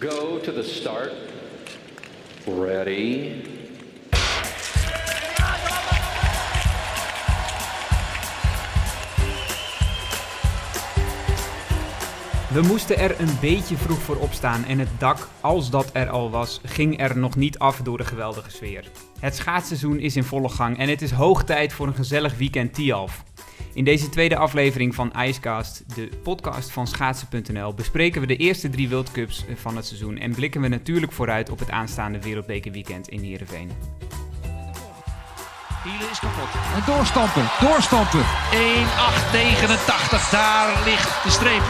Go to the start. Ready. We moesten er een beetje vroeg voor opstaan en het dak, als dat er al was, ging er nog niet af door de geweldige sfeer. Het schaatsseizoen is in volle gang en het is hoog tijd voor een gezellig weekend Tialf. In deze tweede aflevering van Icecast, de podcast van schaatsen.nl, bespreken we de eerste drie World Cups van het seizoen en blikken we natuurlijk vooruit op het aanstaande Wereldbekerweekend in Heerenveen. Hielen is kapot. En doorstampen, doorstampen. 1,889, daar ligt de streep.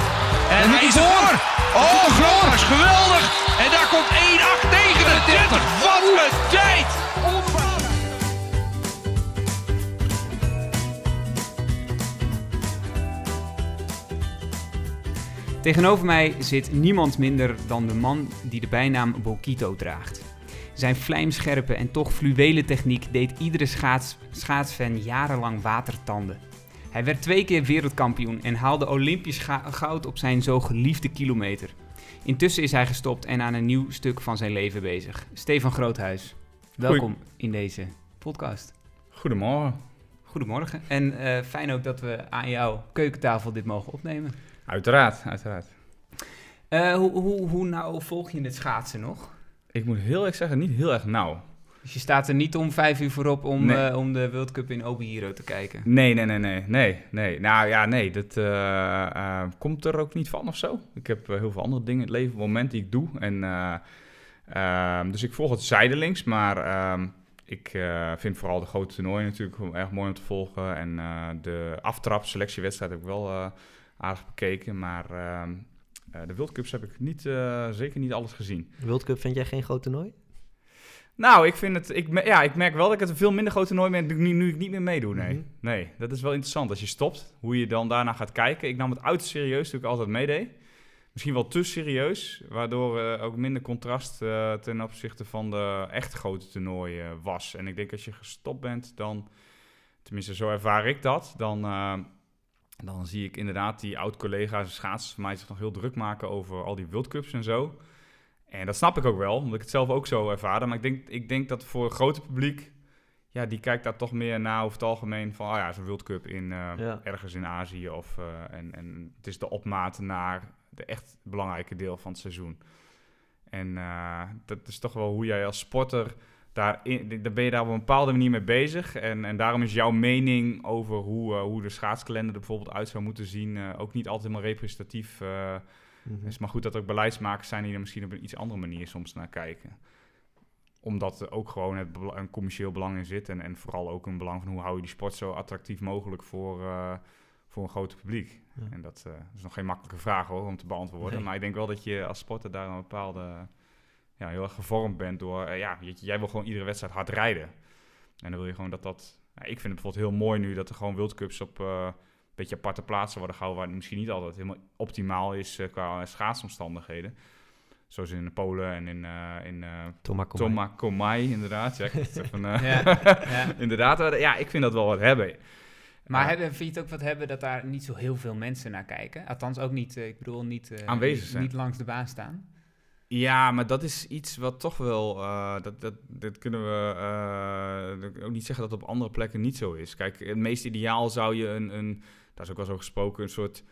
En, En hij is voor. Oh, groot, dat is geweldig. En daar komt 1,829. Wat een tijd. Tegenover mij zit niemand minder dan de man die de bijnaam Bokito draagt. Zijn vlijmscherpe en toch fluwele techniek deed iedere schaats, schaatsfan jarenlang watertanden. Hij werd twee keer wereldkampioen en haalde Olympisch goud op zijn zo geliefde kilometer. Intussen is hij gestopt en aan een nieuw stuk van zijn leven bezig. Stefan Groothuis, welkom in deze podcast. Goedemorgen. Goedemorgen en eh, fijn ook dat we aan jouw keukentafel dit mogen opnemen. Uiteraard, uiteraard. Eh, hoe, hoe, hoe nou volg je het schaatsen nog? Ik moet heel erg zeggen, niet heel erg nauw. Dus je staat er niet om vijf uur voorop om, Nee. eh, om de World Cup in Obihiro te kijken. Nee, nee, nee, nee, nee, nee. Nou ja, nee, dat eh, komt er ook niet van of zo. Ik heb heel veel andere dingen in het leven, momenten die ik doe. En, eh, ehm, dus ik volg het zijdelings, maar ehm, ik vind vooral de grote toernooien natuurlijk erg mooi om te volgen. En de aftrap, selectiewedstrijd heb ik wel aardig bekeken, maar... ehm, eh, de World Cups heb ik niet, eh, zeker niet alles gezien. World Cup vind jij geen groot toernooi? Nou, ik vind het. Ik, ja, ik merk wel dat ik het een veel minder groot toernooi ben nu, nu ik niet meer meedoe. Nee. Mhm. nee, dat is wel interessant. Als je stopt, hoe je dan daarna gaat kijken. Ik nam het uit serieus toen ik altijd meedeed. Misschien wel te serieus, waardoor eh, ook minder contrast ten opzichte van de echt grote toernooien was. En ik denk als je gestopt bent, dan, tenminste zo ervaar ik dat, dan, dan zie ik inderdaad die oud-collega's schaatsers van mij zich nog heel druk maken over al die World Cups en zo. En dat snap ik ook wel, omdat ik het zelf ook zo ervaarde. Maar ik denk, ik denk dat voor het grote publiek, ja, die kijkt daar toch meer naar over het algemeen van, oh ja, zo'n World Cup in, eh, Ja. ergens in Azië. Of, eh, en, en het is de opmaat naar de echt belangrijke deel van het seizoen. En eh, dat is toch wel hoe jij als sporter, daar, in, daar ben je daar op een bepaalde manier mee bezig. En, en daarom is jouw mening over hoe, eh, hoe de schaatskalender er bijvoorbeeld uit zou moeten zien, eh, ook niet altijd helemaal representatief. eh, Mhm. het is maar goed dat er ook beleidsmakers zijn die er misschien op een iets andere manier soms naar kijken. Omdat er ook gewoon het een commercieel belang in zit. En, en vooral ook een belang van hoe hou je die sport zo attractief mogelijk voor, voor een groot publiek. Ja. En dat is nog geen makkelijke vraag hoor, om te beantwoorden. Nee. Maar ik denk wel dat je als sporter daar een bepaalde... Ja, heel erg gevormd bent door... eh, ja, je- jij wil gewoon iedere wedstrijd hard rijden. En dan wil je gewoon dat dat... ik vind het bijvoorbeeld heel mooi nu dat er gewoon World Cups op... eh, een beetje aparte plaatsen worden gehouden... waar het misschien niet altijd helemaal optimaal is eh, qua schaatsomstandigheden. Zoals in Polen en in, in Tomakomai. Inderdaad. Ja, eh, Ja, ja. inderdaad, ja, ik vind dat wel wat hebben. Maar hebben, vind je het ook wat hebben dat daar niet zo heel veel mensen naar kijken? Althans ook niet, ik bedoel niet, Aanwezig niet, zijn. niet langs de baan staan. Ja, maar dat is iets wat toch wel. eh, dat, dat, dat kunnen we eh, ook niet zeggen dat het op andere plekken niet zo is. Kijk, het meest ideaal zou je een. een daar is ook wel zo gesproken, een soort.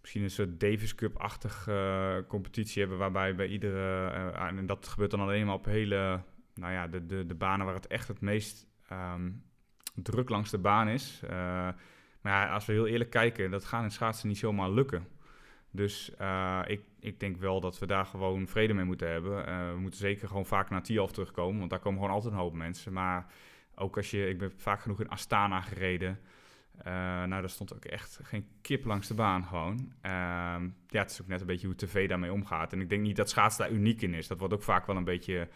Misschien een soort Davis Cup-achtig eh, competitie hebben. Waarbij bij iedere. en dat gebeurt dan alleen maar op hele. Nou ja, de, de, de banen waar het echt het meest ehm, druk langs de baan is. Maar als we heel eerlijk kijken, dat gaat in schaatsen niet zomaar lukken. Dus eh, ik, ik denk wel dat we daar gewoon vrede mee moeten hebben. Eh, we moeten zeker gewoon vaak naar Tialf terugkomen, want daar komen gewoon altijd een hoop mensen. Maar ook als je, ik ben vaak genoeg in Astana gereden. Eh, nou, daar stond ook echt geen kip langs de baan gewoon. Ehm, ja, het is ook net een beetje hoe tv daarmee omgaat. En ik denk niet dat schaatsen daar uniek in is. Dat wordt ook vaak wel een beetje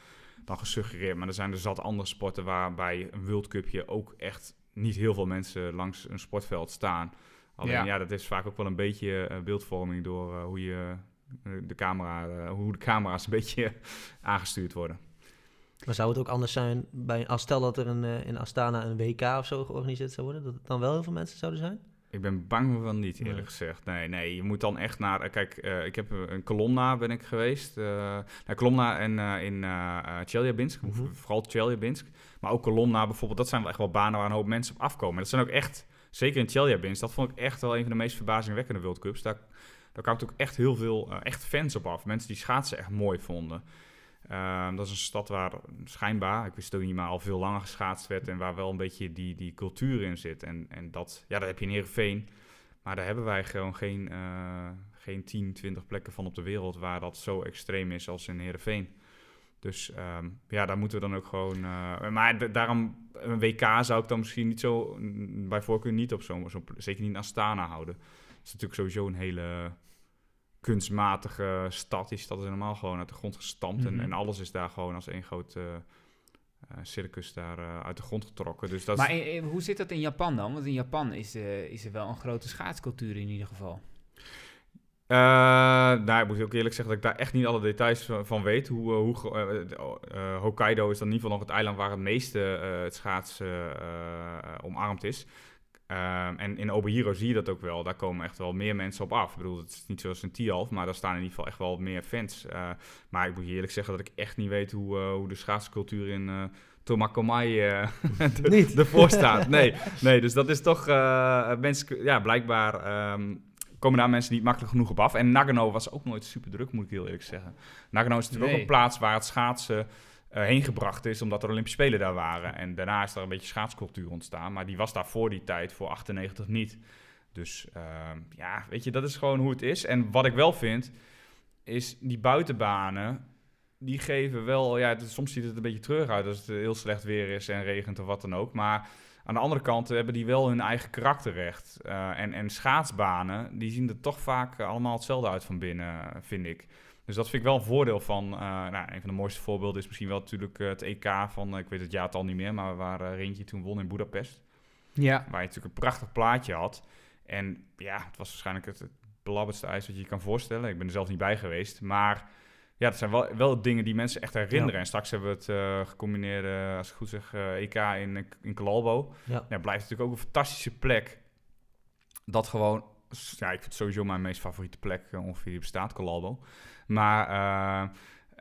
dan gesuggereerd. Maar er zijn er zat andere sporten waarbij een World Cupje ook echt niet heel veel mensen langs een sportveld staan. Alleen Ja. ja, dat is vaak ook wel een beetje eh, beeldvorming door eh, hoe je eh, de camera, eh, hoe de camera's een beetje aangestuurd worden. Maar zou het ook anders zijn bij, als stel dat er een, eh, in Astana een WK of zo georganiseerd zou worden, dat het dan wel heel veel mensen zouden zijn? Ik ben bang van niet, eerlijk Nee. gezegd. Nee, nee, je moet dan echt naar... Kijk, eh, ik heb een Colomna ben ik geweest. eh naar Colomna en eh, in Chelyabinsk. Mhm. Vooral Chelyabinsk. Maar ook Colomna bijvoorbeeld. Dat zijn wel echt wel banen waar een hoop mensen op afkomen. En dat zijn ook echt... Zeker in Chelyabinsk. Dat vond ik echt wel een van de meest verbazingwekkende World Cups. Daar, daar kwamen ook echt heel veel eh, echt fans op af. Mensen die schaatsen echt mooi vonden. Ehm, dat is een stad waar schijnbaar, ik wist het ook niet, maar al veel langer geschaatst werd en waar wel een beetje die, die cultuur in zit. En, en dat, ja, dat heb je in Heerenveen, maar daar hebben wij gewoon geen, eh, geen 10, 20 plekken van op de wereld waar dat zo extreem is als in Heerenveen. Dus ehm, ja, daar moeten we dan ook gewoon... eh, maar daarom, een WK zou ik dan misschien niet zo, bij voorkeur niet op zo'n, zo, zeker niet in Astana houden. Dat is natuurlijk sowieso een hele kunstmatige stad. Die stad is helemaal gewoon uit de grond gestampt. Mhm. en, en alles is daar gewoon als één groot eh, eh, circus daar uit de grond getrokken. Dus dat Maar is, hoe zit dat in Japan dan? Want in Japan is, is er wel een grote schaatscultuur in ieder geval. Eh, nou, ik moet ook eerlijk zeggen dat ik daar echt niet alle details van, van weet. Hoe, eh, hoe eh, eh, Hokkaido is dan in ieder geval nog het eiland waar het meeste het schaatsen omarmd is. Ehm, en in Obihiro zie je dat ook wel. Daar komen echt wel meer mensen op af. Ik bedoel, het is niet zoals in Tialf, maar daar staan in ieder geval echt wel meer fans. Maar ik moet je eerlijk zeggen dat ik echt niet weet hoe, hoe de schaatscultuur in Tomakomai eh, de- Niet? ervoor staat. Nee, nee, dus dat is toch... mensen, ja, blijkbaar ehm, komen daar mensen niet makkelijk genoeg op af. En Nagano was ook nooit super druk, moet ik heel eerlijk zeggen. Nagano is natuurlijk Nee. ook een plaats waar het schaatsen eh, heen gebracht is, omdat er Olympische Spelen daar waren. En daarna is er een beetje schaatscultuur ontstaan, maar die was daar voor die tijd, voor 98 niet. Dus ehm, ja, weet je, dat is gewoon hoe het is. En wat ik wel vind, is die buitenbanen, die geven wel, ja, het- soms ziet het een beetje treurig uit als het heel slecht weer is en regent of wat dan ook. Maar aan de andere kant hebben die wel hun eigen karakterrecht. Eh, en, en schaatsbanen, die zien er toch vaak eh, allemaal hetzelfde uit van binnen, vind ik. Dus dat vind ik wel een voordeel van. eh, nou, een van de mooiste voorbeelden is misschien wel natuurlijk eh, het EK van, eh, ik weet het jaartal niet meer, maar waar eh Rintje toen won in Budapest. Ja. Waar je natuurlijk een prachtig plaatje had. En ja, het was waarschijnlijk het, het belabberdste ijs wat je je kan voorstellen. Ik ben er zelf niet bij geweest. Maar ja, dat zijn wel, wel dingen die mensen echt herinneren. Ja. En straks hebben we het eh gecombineerd, eh, als ik goed zeg, eh, EK in, in Calalbo. Ja. Ja, blijft natuurlijk ook een fantastische plek. Dat gewoon, ja, ik vind het sowieso mijn meest favoriete plek ongeveer die bestaat, Calalbo. Maar eh,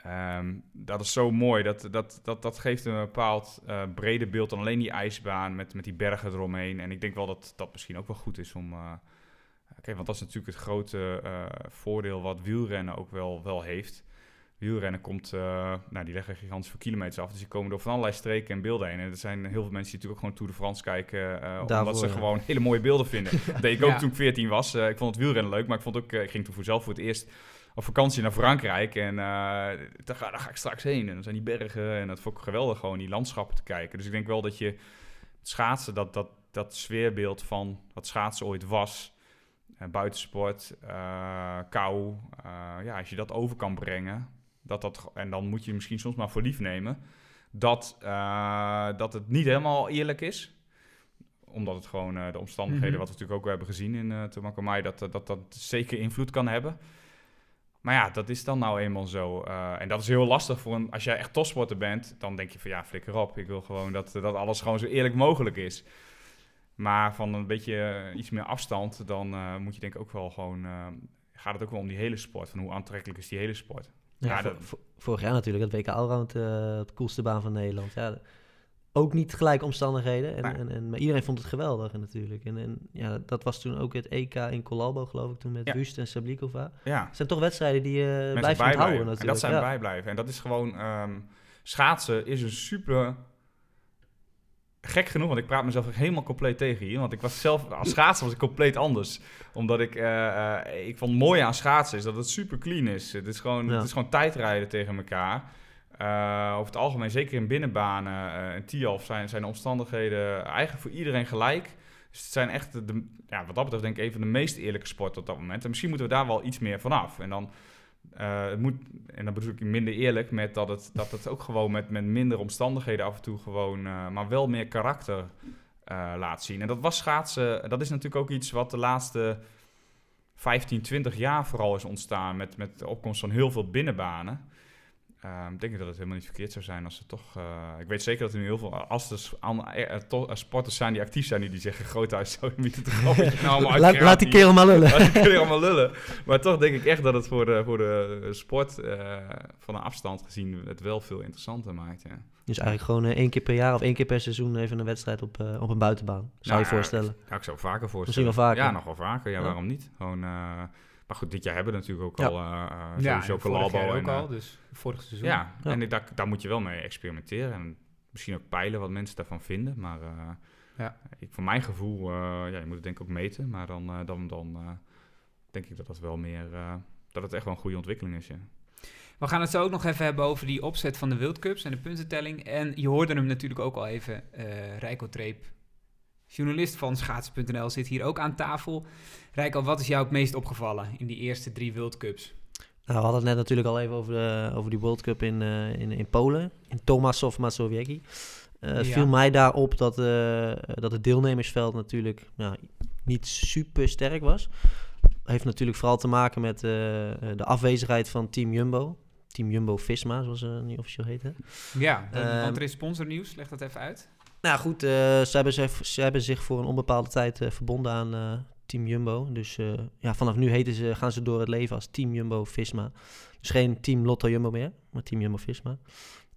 ehm, dat is zo mooi. Dat, dat, dat, dat geeft een bepaald eh brede beeld dan alleen die ijsbaan met, met die bergen eromheen. En ik denk wel dat dat misschien ook wel goed is om... Kijk, want dat is natuurlijk het grote voordeel wat wielrennen ook wel, wel heeft. Wielrennen komt, eh, nou die leggen gigantisch veel kilometers af. Dus die komen door van allerlei streken en beelden heen. En er zijn heel veel mensen die natuurlijk ook gewoon Tour de France kijken. eh, omdat ze ja. gewoon hele mooie beelden vinden. Dat deed ik ook Ja. toen ik 14 was. Eh, ik vond het wielrennen leuk, maar ik, vond ook, ik ging toen voor zelf voor het eerst op vakantie naar Frankrijk. En eh, daar, ga, daar ga ik straks heen. En dan zijn die bergen en dat vond ik geweldig gewoon, die landschappen te kijken. Dus ik denk wel dat je het schaatsen, dat, dat, dat sfeerbeeld van wat schaatsen ooit was... eh, buitensport, eh, kou, eh, ja, als je dat over kan brengen, dat dat, en dan moet je misschien soms maar voor lief nemen, dat, eh, dat het niet helemaal eerlijk is omdat het gewoon eh, de omstandigheden, Mhm. wat we natuurlijk ook hebben gezien in uh, Tomakomai, dat, dat dat zeker invloed kan hebben. Maar ja, dat is dan nou eenmaal zo. Uh, en dat is heel lastig voor een... Als jij echt topsporter bent, dan denk je van ja, flikker op. Ik wil gewoon dat, dat alles gewoon zo eerlijk mogelijk is. Maar van een beetje iets meer afstand, dan moet je denk ik ook wel gewoon... gaat het ook wel om die hele sport. Van hoe aantrekkelijk is die hele sport. Ja, dat... vorig jaar natuurlijk, het WK Allround, uh, de coolste baan van Nederland. Ja, ook niet gelijk omstandigheden. En, Nee. en, en, maar iedereen vond het geweldig natuurlijk. En, en ja, dat was toen ook het EK in Colalbo, geloof ik, toen met Ja. Wust en Sablikova. Ja. Het zijn toch wedstrijden die je Mensen blijft onthouden natuurlijk. En dat zijn ja. bijblijven. En dat is gewoon... Um, schaatsen is een super... Gek genoeg, want ik praat mezelf helemaal compleet tegen hier. Want ik was zelf... Als schaatsen was ik compleet anders. Omdat ik... Uh, uh, ik vond het mooie aan schaatsen is dat het super clean is. Het is gewoon, Ja. het is gewoon tijdrijden tegen elkaar. Uh, over het algemeen, zeker in binnenbanen uh, en Tialf, zijn, zijn de omstandigheden eigenlijk voor iedereen gelijk. Dus het zijn echt, de, ja, wat dat betreft, denk ik, een van de meest eerlijke sporten op dat moment. En misschien moeten we daar wel iets meer vanaf. En dan, uh, het moet, en dan bedoel ik minder eerlijk met dat het, dat het ook gewoon met, met minder omstandigheden af en toe gewoon, uh, maar wel meer karakter uh, laat zien. En dat was schaatsen, dat is natuurlijk ook iets wat de laatste 15, 20 jaar vooral is ontstaan met, met de opkomst van heel veel binnenbanen. Ehm, denk ik dat het helemaal niet verkeerd zou zijn als ze toch... eh, ik weet zeker dat er nu heel veel... Als er eh, eh, sporters zijn die actief zijn, die, die zeggen... Groothuis zou je niet je nou allemaal Laat, die kerel maar lullen. Laat die kerel allemaal lullen. Maar toch denk ik echt dat het voor de, voor de sport van een afstand gezien... het wel veel interessanter maakt, ja. Dus eigenlijk gewoon één keer per jaar of één keer per seizoen even een wedstrijd op, op een buitenbaan. Zou Nou, je voorstellen? Ja, ik zou vaker voorstellen. Misschien wel vaker. Ja, nog wel vaker. Ja, Ja. waarom niet? Gewoon, maar goed, dit jaar hebben we natuurlijk ook Ja. al uh, Ja, sowieso en Calabo ook en, al, eh, dus vorig seizoen. Ja, Ja. en ik- daar, daar moet je wel mee experimenteren. En misschien ook peilen wat mensen daarvan vinden. Maar eh, Ja. ik, voor mijn gevoel, eh, ja, je moet het denk ik ook meten. Maar dan, eh, dan, dan eh, denk ik dat dat wel meer, eh, dat het echt wel een goede ontwikkeling is, ja. We gaan het zo ook nog even hebben over die opzet van de World Cups en de puntentelling. En je hoorde hem natuurlijk ook al even, eh Rijko Treep, journalist van schaatsen.nl, zit hier ook aan tafel. Rijko, wat is jou het meest opgevallen in die eerste drie World Cups? Nou, we hadden het net natuurlijk al even over, de, over die World Cup in, eh, in, in Polen. In Tomasov Mazowiecki. Eh Ja. viel mij daarop dat, eh, dat het deelnemersveld natuurlijk ja, niet super sterk was. Heeft natuurlijk vooral te maken met de afwezigheid van Team Jumbo. Team Jumbo-Visma, zoals ze nu officieel heten. Ja, Ehm, want er is sponsornieuws, leg dat even uit. Nou goed, eh, ze, hebben zich, hebben zich voor een onbepaalde tijd eh, verbonden aan eh, Team Jumbo. Dus ja, vanaf nu heten ze, gaan ze door het leven als Team Jumbo-Visma. Dus geen Team Lotto Jumbo meer, maar Team Jumbo-Visma.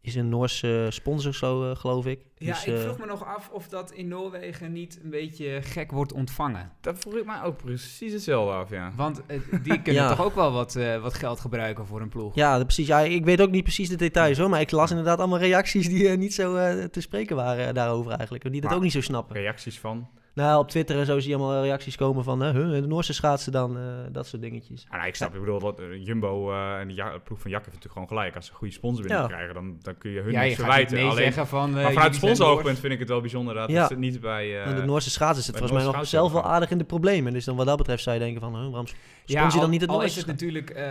Is een Noorse sponsor zo, eh, geloof ik. Ja, Dus, ik eh, vroeg me nog af of dat in Noorwegen niet een beetje gek wordt ontvangen. Dat vroeg ik mij ook precies hetzelfde af, ja. Want eh, die kunnen Ja. toch ook wel wat, eh, wat geld gebruiken voor een ploeg. Ja, dat- precies. Ja, ik weet ook niet precies de details hoor, maar ik las inderdaad allemaal reacties die niet zo eh, te spreken waren daarover eigenlijk. Die dat Maar- ook niet zo snappen. Reacties van... Nou, op Twitter en zo zie je allemaal reacties komen van, huh, de Noorse schaatsen dan, eh, dat soort dingetjes. Ja, nou, ik snap, ik bedoel, dat, eh, Jumbo eh, en de ja, ploeg van Jak heeft natuurlijk gewoon gelijk. Als ze een goede sponsor willen Ja. krijgen, dan, dan kun je hun niet verwijten. nee Alleen, zeggen van... eh, maar vanuit sponsoroogpunt vind ik het wel bijzonder dat Ja. het niet bij... eh, En de Noorse schaatsen zitten bij volgens mij nog zelf wel aardig in de problemen. Dus dan wat dat betreft zou je denken van, waarom sponsor Ja, je dan al- niet het al Noorse is het natuurlijk eh,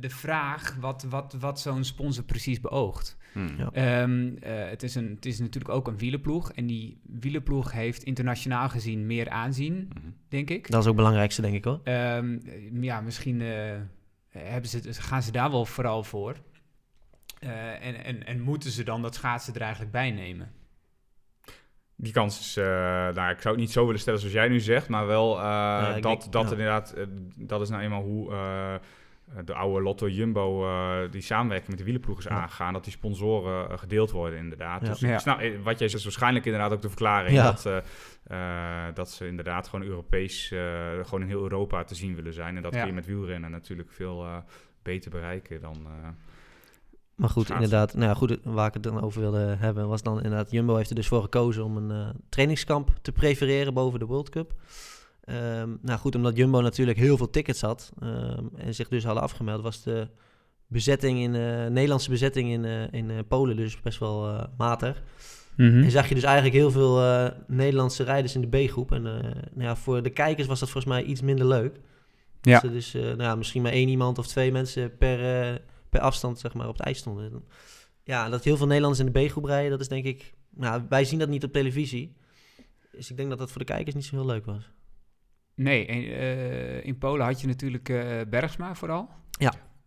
de vraag wat, wat, wat zo'n sponsor precies beoogt. Hmm. Ja. Ehm, eh, het, is een, het is natuurlijk ook een wielenploeg. En die wielenploeg heeft internationaal gezien meer aanzien, Mhm. denk ik. Dat is ook het belangrijkste, denk ik hoor. Ehm, ja, misschien eh, hebben ze, gaan ze daar wel vooral voor. Eh, en, en, en moeten ze dan dat schaatsen er eigenlijk bij nemen? Die kans is, eh, nou, ik zou het niet zo willen stellen zoals jij nu zegt, maar wel eh, dat, denk- dat ja. inderdaad, eh, dat is nou eenmaal hoe eh, de oude Lotto Jumbo eh, die samenwerking met de wielenploeg is Ja. aangegaan, dat die sponsoren eh, gedeeld worden inderdaad. Ja. Dus Ja. eh, wat jij zegt is waarschijnlijk inderdaad ook de verklaring Ja. dat, eh, eh, dat ze inderdaad gewoon Europees, eh, gewoon in heel Europa te zien willen zijn. En dat Ja. kun je met wielrennen natuurlijk veel eh, beter bereiken dan... eh, Maar goed, Schaatsen. inderdaad, nou ja, goed, waar ik het dan over wilde hebben, was dan inderdaad, Jumbo heeft er dus voor gekozen om een eh, trainingskamp te prefereren boven de World Cup. Ehm, nou goed, omdat Jumbo natuurlijk heel veel tickets had ehm, en zich dus hadden afgemeld, was de bezetting in, eh Nederlandse bezetting in, eh, in eh, Polen dus best wel matig. En zag je dus eigenlijk heel veel Nederlandse rijders in de B-groep. En nou ja, voor de kijkers was dat volgens mij iets minder leuk. Ja. Dat er dus nou ja, misschien maar één iemand of twee mensen per, per afstand zeg maar, op het ijs stonden. Ja, dat heel veel Nederlanders in de B-groep rijden, dat is denk ik... Nou, wij zien dat niet op televisie. Dus ik denk dat dat voor de kijkers niet zo heel leuk was. Nee, en, eh, in Polen had je natuurlijk eh, Bergsma vooral.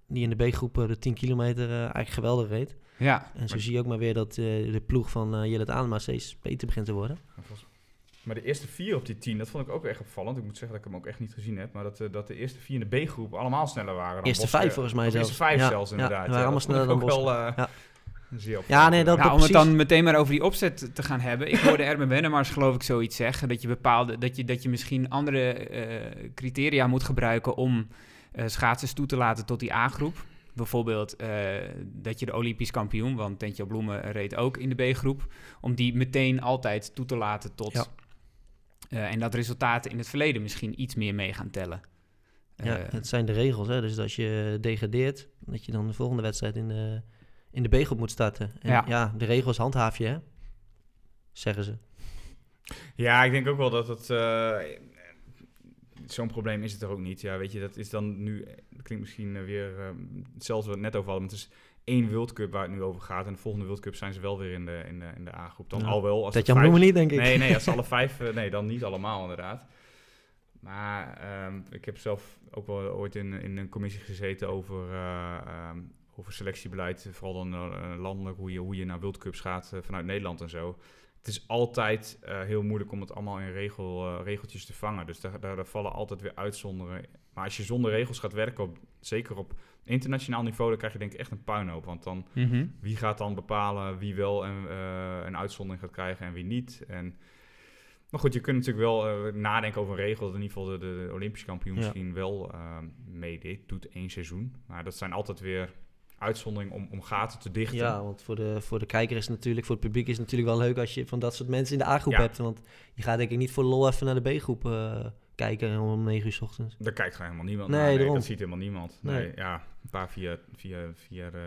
Die in de B-groep eh, de 10 kilometer eh, eigenlijk geweldig reed. Ja, En zo Maar- zie je ook maar weer dat eh, de ploeg van eh Jillet Anema steeds beter begint te worden. Maar de eerste vier op die tien, dat vond ik ook echt opvallend. Ik moet zeggen dat ik hem ook echt niet gezien heb. Maar dat, eh, dat de eerste vier in de B-groep allemaal sneller waren. Dan Eerste vijf volgens mij zelfs. Eerste vijf Ja, zelfs ja, inderdaad. waren allemaal sneller dan ook wel, Ja. Ja, nee, dat- nou, om het dan meteen maar over die opzet te gaan hebben. Ik hoorde Erben Wennemars geloof ik zoiets zeggen. Dat je bepaalde, dat je, dat je misschien andere eh, criteria moet gebruiken om eh, schaatsers toe te laten tot die A-groep. Bijvoorbeeld eh, dat je de Olympisch kampioen, want Tentje Bloemen reed ook in de B-groep, om die meteen altijd toe te laten tot. Ja. eh, en dat resultaten in het verleden misschien iets meer mee gaan tellen. Ja, Eh, het zijn de regels. Hè? Dus als je degradeert, dat je dan de volgende wedstrijd in de, in de B-groep moet starten. En Ja. ja. de regels handhaaf je, hè? Zeggen ze. Ja, ik denk ook wel dat het... eh, Zo'n probleem is het er ook niet. Ja, weet je, dat is dan nu... Dat klinkt misschien eh, weer eh, hetzelfde wat we het net over hadden. Maar het is één World Cup waar het nu over gaat. En de volgende World Cup zijn ze wel weer in de, in de, in de A-groep. Dan al wel. Als Dat Jan vijf- niet, denk ik. Nee, nee, als alle vijf... nee, dan niet allemaal inderdaad. Maar ehm, ik heb zelf ook wel ooit in, in een commissie gezeten over... eh, ehm, over selectiebeleid, vooral dan eh, landelijk, hoe je, hoe je naar World Cups gaat eh, vanuit Nederland en zo. Het is altijd eh, heel moeilijk om het allemaal in regel, eh, regeltjes te vangen. Dus daar, daar, daar vallen altijd weer uitzonderen. Maar als je zonder regels gaat werken, op, zeker op internationaal niveau, dan krijg je denk ik echt een puinhoop. Want dan, Mhm. wie gaat dan bepalen wie wel een, eh, een uitzondering gaat krijgen en wie niet? En, maar goed, je kunt natuurlijk wel eh, nadenken over een regel. Dat in ieder geval de, de Olympische kampioen Ja. misschien wel eh, meedeed, doet één seizoen. Maar dat zijn altijd weer uitzonderingen om, om gaten te dichten. Ja, want voor de, voor de kijker is het natuurlijk, voor het publiek is het natuurlijk wel leuk als je van dat soort mensen in de A-groep Ja. hebt. Want je gaat denk ik niet voor lol even naar de B-groep eh, kijken om 9 uur 's ochtends. Daar kijkt gewoon helemaal niemand Nee, naar. Nee, daarom. dat ziet helemaal niemand. Nee. Nee. ja, een paar via, via, via, eh,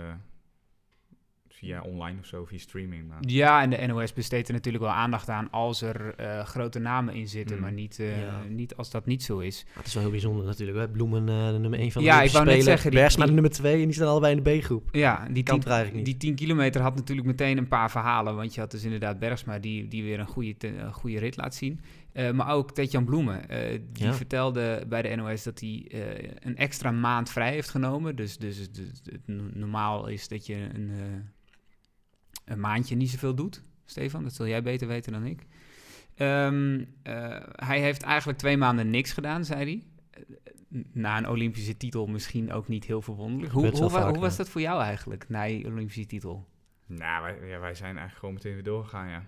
via online of zo, via streaming. Maar. Ja, en de NOS besteedt er natuurlijk wel aandacht aan als er eh, grote namen in zitten, Mm. maar niet, eh, Ja. niet als dat niet zo is. Maar het is wel heel bijzonder natuurlijk. Hè? Bloemen eh, de nummer 1 van de Ja, ik wou net Spelen, zeggen, die- Bergsma de nummer 2 en die staan allebei in de B-groep. Ja, die Kan 10, het eigenlijk die niet. 10 kilometer had natuurlijk meteen een paar verhalen. Want je had dus inderdaad Bergsma die, die weer een goede, te- een goede rit laat zien. Eh, maar ook Tetjan Bloemen. eh, die Ja. vertelde bij de NOS dat hij eh, een extra maand vrij heeft genomen. Dus, dus, het- het, het no- normaal is dat je een, eh, een maandje niet zoveel doet. Stefan, dat zul jij beter weten dan ik. Ehm, eh, hij heeft eigenlijk twee maanden niks gedaan, zei hij. Eh, Na een Olympische titel misschien ook niet heel verwonderlijk. Hoe, hoe, vaak, was dat voor jou eigenlijk, na je Olympische titel? Nou, wij, ja, wij zijn eigenlijk gewoon meteen weer doorgegaan, ja.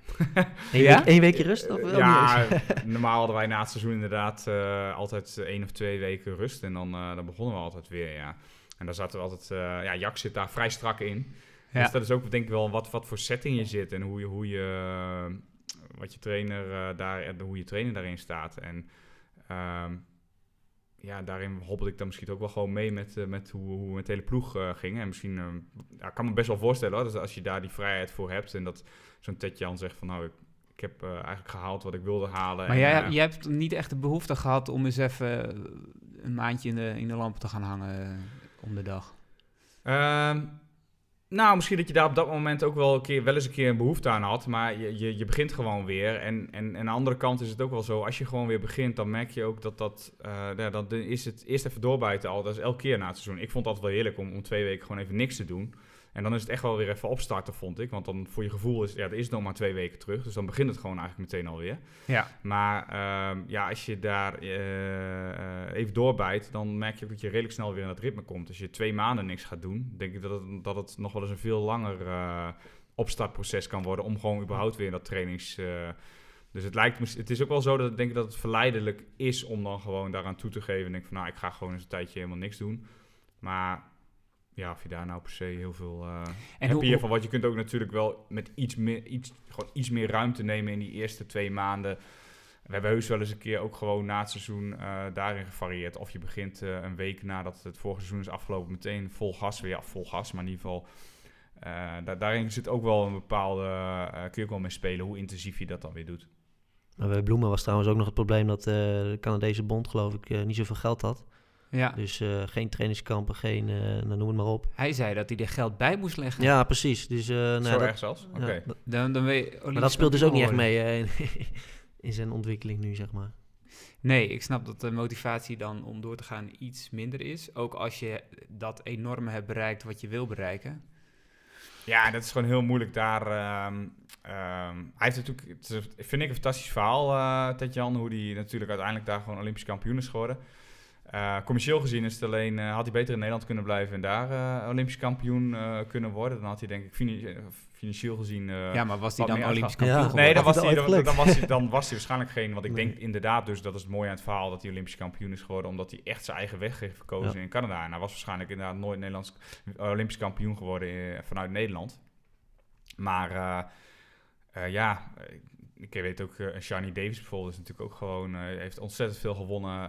Eén, Ja? week, één weekje rust? Of wel ja, normaal hadden wij na het seizoen inderdaad eh, altijd één of twee weken rust. En dan, eh, dan begonnen we altijd weer, ja. En dan zaten we altijd... eh, ja, Jack zit daar vrij strak in. Ja. Dus dat is ook denk ik wel wat, wat voor setting je zit. En hoe je... Hoe je eh, wat je trainer eh, daar... en Hoe je trainer daarin staat. En... ehm, ja, daarin hobbelde ik dan misschien ook wel gewoon mee met, eh, met hoe, hoe het hele ploeg ging. En misschien, ja, ik kan me best wel voorstellen hoor, dat als je daar die vrijheid voor hebt en dat zo'n Ted Jan zegt van nou, ik, ik heb eigenlijk gehaald wat ik wilde halen. Maar en, jij, jij hebt niet echt de behoefte gehad om eens even een maandje in de, in de lampen te gaan hangen om de dag. Ehm, nou, misschien dat je daar op dat moment ook wel, een keer, wel eens een keer een behoefte aan had. Maar je, je, je begint gewoon weer. En, en, en aan de andere kant is het ook wel zo, als je gewoon weer begint, dan merk je ook dat dat... eh, ja, dan is het eerst even doorbijten al. Dat is elke keer na het seizoen. Ik vond altijd wel heerlijk om, om twee weken gewoon even niks te doen. En dan is het echt wel weer even opstarten, vond ik. Want dan voor je gevoel is, ja, er is nog maar twee weken terug. Dus dan begint het gewoon eigenlijk meteen alweer. Ja. Maar ehm, ja, als je daar eh, eh, even doorbijt, dan merk je ook dat je redelijk snel weer in het ritme komt. Als je twee maanden niks gaat doen, denk ik dat het, dat het nog wel eens een veel langer eh, opstartproces kan worden om gewoon überhaupt weer in dat trainings... dus het lijkt me, het is ook wel zo dat ik denk dat het verleidelijk is om dan gewoon daaraan toe te geven. En denk van, nou, ik ga gewoon eens een tijdje helemaal niks doen. Maar ja, of je daar nou per se heel veel eh En heb hoe- je van wat je kunt ook natuurlijk wel met iets meer, iets, gewoon iets meer ruimte nemen in die eerste twee maanden. We hebben heus wel eens een keer ook gewoon na het seizoen eh, daarin gevarieerd. Of je begint eh, een week nadat het vorige seizoen is afgelopen meteen vol gas weer. Ja, vol gas, maar in ieder geval... eh, da- daarin zit ook wel een bepaalde... eh, kun je ook wel mee spelen hoe intensief je dat dan weer doet. Maar bij Bloemen was trouwens ook nog het probleem dat eh, de Canadese bond geloof ik eh, niet zoveel geld had. Ja, Dus eh, geen trainingskampen, geen, eh, nou, noem het maar op. hij zei dat hij er geld bij moest leggen. Ja, precies. Dus, eh, nou, Zo dat- erg zelfs? Oké. ja, Dan, dan weet maar dat speelt dus ook niet echt mee eh, in, in zijn ontwikkeling nu, zeg maar. Nee, ik snap dat de motivatie dan om door te gaan iets minder is. Ook als je dat enorme hebt bereikt wat je wil bereiken. Ja, dat is gewoon heel moeilijk daar. ehm, ehm, hij heeft natuurlijk, het is, vind ik een fantastisch verhaal, eh Ted-Jan, hoe hij natuurlijk uiteindelijk daar gewoon Olympisch kampioen is geworden. Eh, commercieel gezien is het alleen, eh, had hij beter in Nederland kunnen blijven en daar eh, Olympisch kampioen eh, kunnen worden. Dan had hij denk ik financieel gezien... eh, ja, maar was hij dan Olympisch kampioen Ja. Nee, dan was, hij, dan, was hij, dan was hij waarschijnlijk geen. Want ik Nee. denk inderdaad, dus dat is het mooie aan het verhaal, dat hij Olympisch kampioen is geworden. Omdat hij echt zijn eigen weg heeft verkozen Ja. in Canada. En hij was waarschijnlijk inderdaad nooit Nederlands Olympisch kampioen geworden vanuit Nederland. Maar eh, eh, ja, ik weet ook, eh Shani Davis bijvoorbeeld is natuurlijk ook gewoon, eh, heeft ontzettend veel gewonnen.